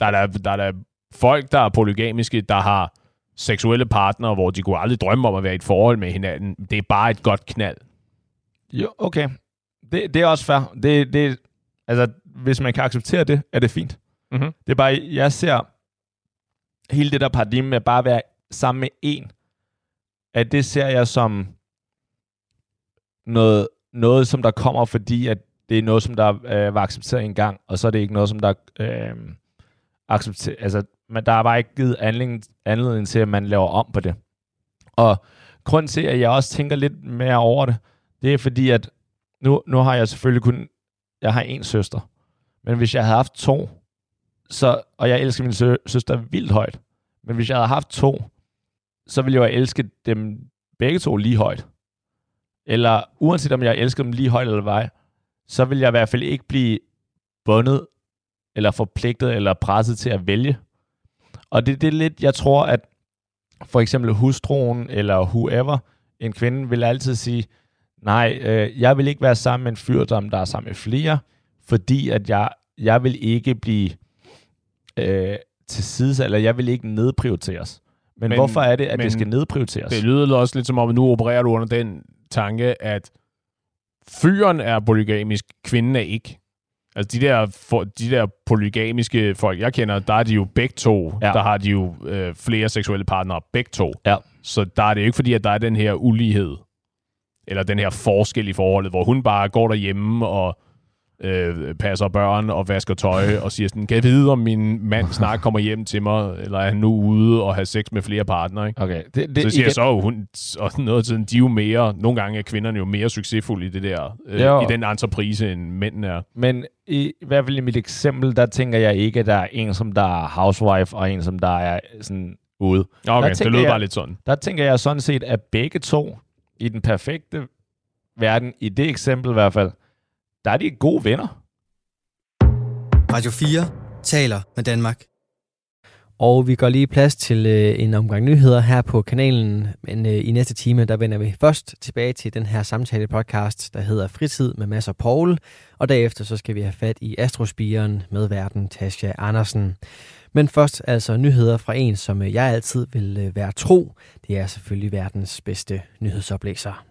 Speaker 3: Der er der, der, er der folk, der er polygamiske, der har seksuelle partnere, hvor de kunne aldrig drømme om at være i et forhold med hinanden. Det er bare et godt knald.
Speaker 2: Jo, okay. Det, det er også fair. Det, det, altså, hvis man kan acceptere det, er det fint.
Speaker 3: Mm-hmm.
Speaker 2: Det er bare, jeg ser hele det der paradigme med bare at være sammen med en, at det ser jeg som noget, noget som der kommer, fordi at det er noget, som der øh, var accepteret engang, og så er det ikke noget, som der øh, accepterer, altså, men der er bare ikke givet anledning, anledning til, at man laver om på det. Og grund til, at jeg også tænker lidt mere over det, det er fordi, at nu, nu har jeg selvfølgelig kun, jeg har en søster, men hvis jeg havde haft to, så, og jeg elsker min sø- søster vildt højt, men hvis jeg havde haft to, så ville jeg jo elske dem begge to lige højt. Eller uanset om jeg elsker dem lige højt eller vej, så vil jeg i hvert fald ikke blive bundet, eller forpligtet, eller presset til at vælge. Og det, det er lidt, jeg tror, at for eksempel hustruen, eller whoever, en kvinde, vil altid sige, nej, øh, jeg vil ikke være sammen med en fyr, som der er sammen med flere, fordi at jeg, jeg vil ikke blive øh, til side, eller jeg vil ikke nedprioriteres. Men, men
Speaker 3: Men-
Speaker 2: hvorfor er det, at
Speaker 3: men
Speaker 2: det skal nedprioriteres?
Speaker 3: Det lyder også lidt som om, at nu opererer du under den tanke, at fyren er polygamisk, kvinden er ikke. Altså de der, for, de der polygamiske folk, jeg kender, der er de jo begge to.
Speaker 2: Ja.
Speaker 3: Der har de jo øh, flere seksuelle partnere, begge to.
Speaker 2: Ja.
Speaker 3: Så der er det jo ikke fordi, at der er den her ulighed, eller den her forskel i forholdet, hvor hun bare går derhjemme og øh, passer børn og vasker tøj og siger sådan, kan jeg vide, om min mand *laughs* snart kommer hjem til mig, eller er han nu ude og har sex med flere partnere, ikke?
Speaker 2: Okay, det, det,
Speaker 3: Så siger
Speaker 2: igen-
Speaker 3: jeg så, hun, og noget tiden, de er jo mere, nogle gange er kvinderne jo mere succesfulde i det der, øh,
Speaker 2: Jo.
Speaker 3: i den entreprise, end mændene er.
Speaker 2: Men i, i hvert fald i mit eksempel, der tænker jeg ikke, at der er en, som der er housewife, og en, som der er sådan ude.
Speaker 3: Okay,
Speaker 2: tænker
Speaker 3: det lyder
Speaker 2: jeg-
Speaker 3: bare lidt sådan.
Speaker 2: Der tænker jeg sådan set, at begge to, i den perfekte verden, i det eksempel i hvert fald, der er de gode venner.
Speaker 4: Radio 4 taler med Danmark.
Speaker 1: Og vi går lige plads til øh, en omgang nyheder her på kanalen, men øh, i næste time, der vender vi først tilbage til den her samtale podcast, der hedder Fritid med Mads og Paul, og derefter så skal vi have fat i Astrospiren med verden Tasja Andersen. Men først altså nyheder fra en, som øh, jeg altid vil være tro. Det er selvfølgelig verdens bedste nyhedsoplæser.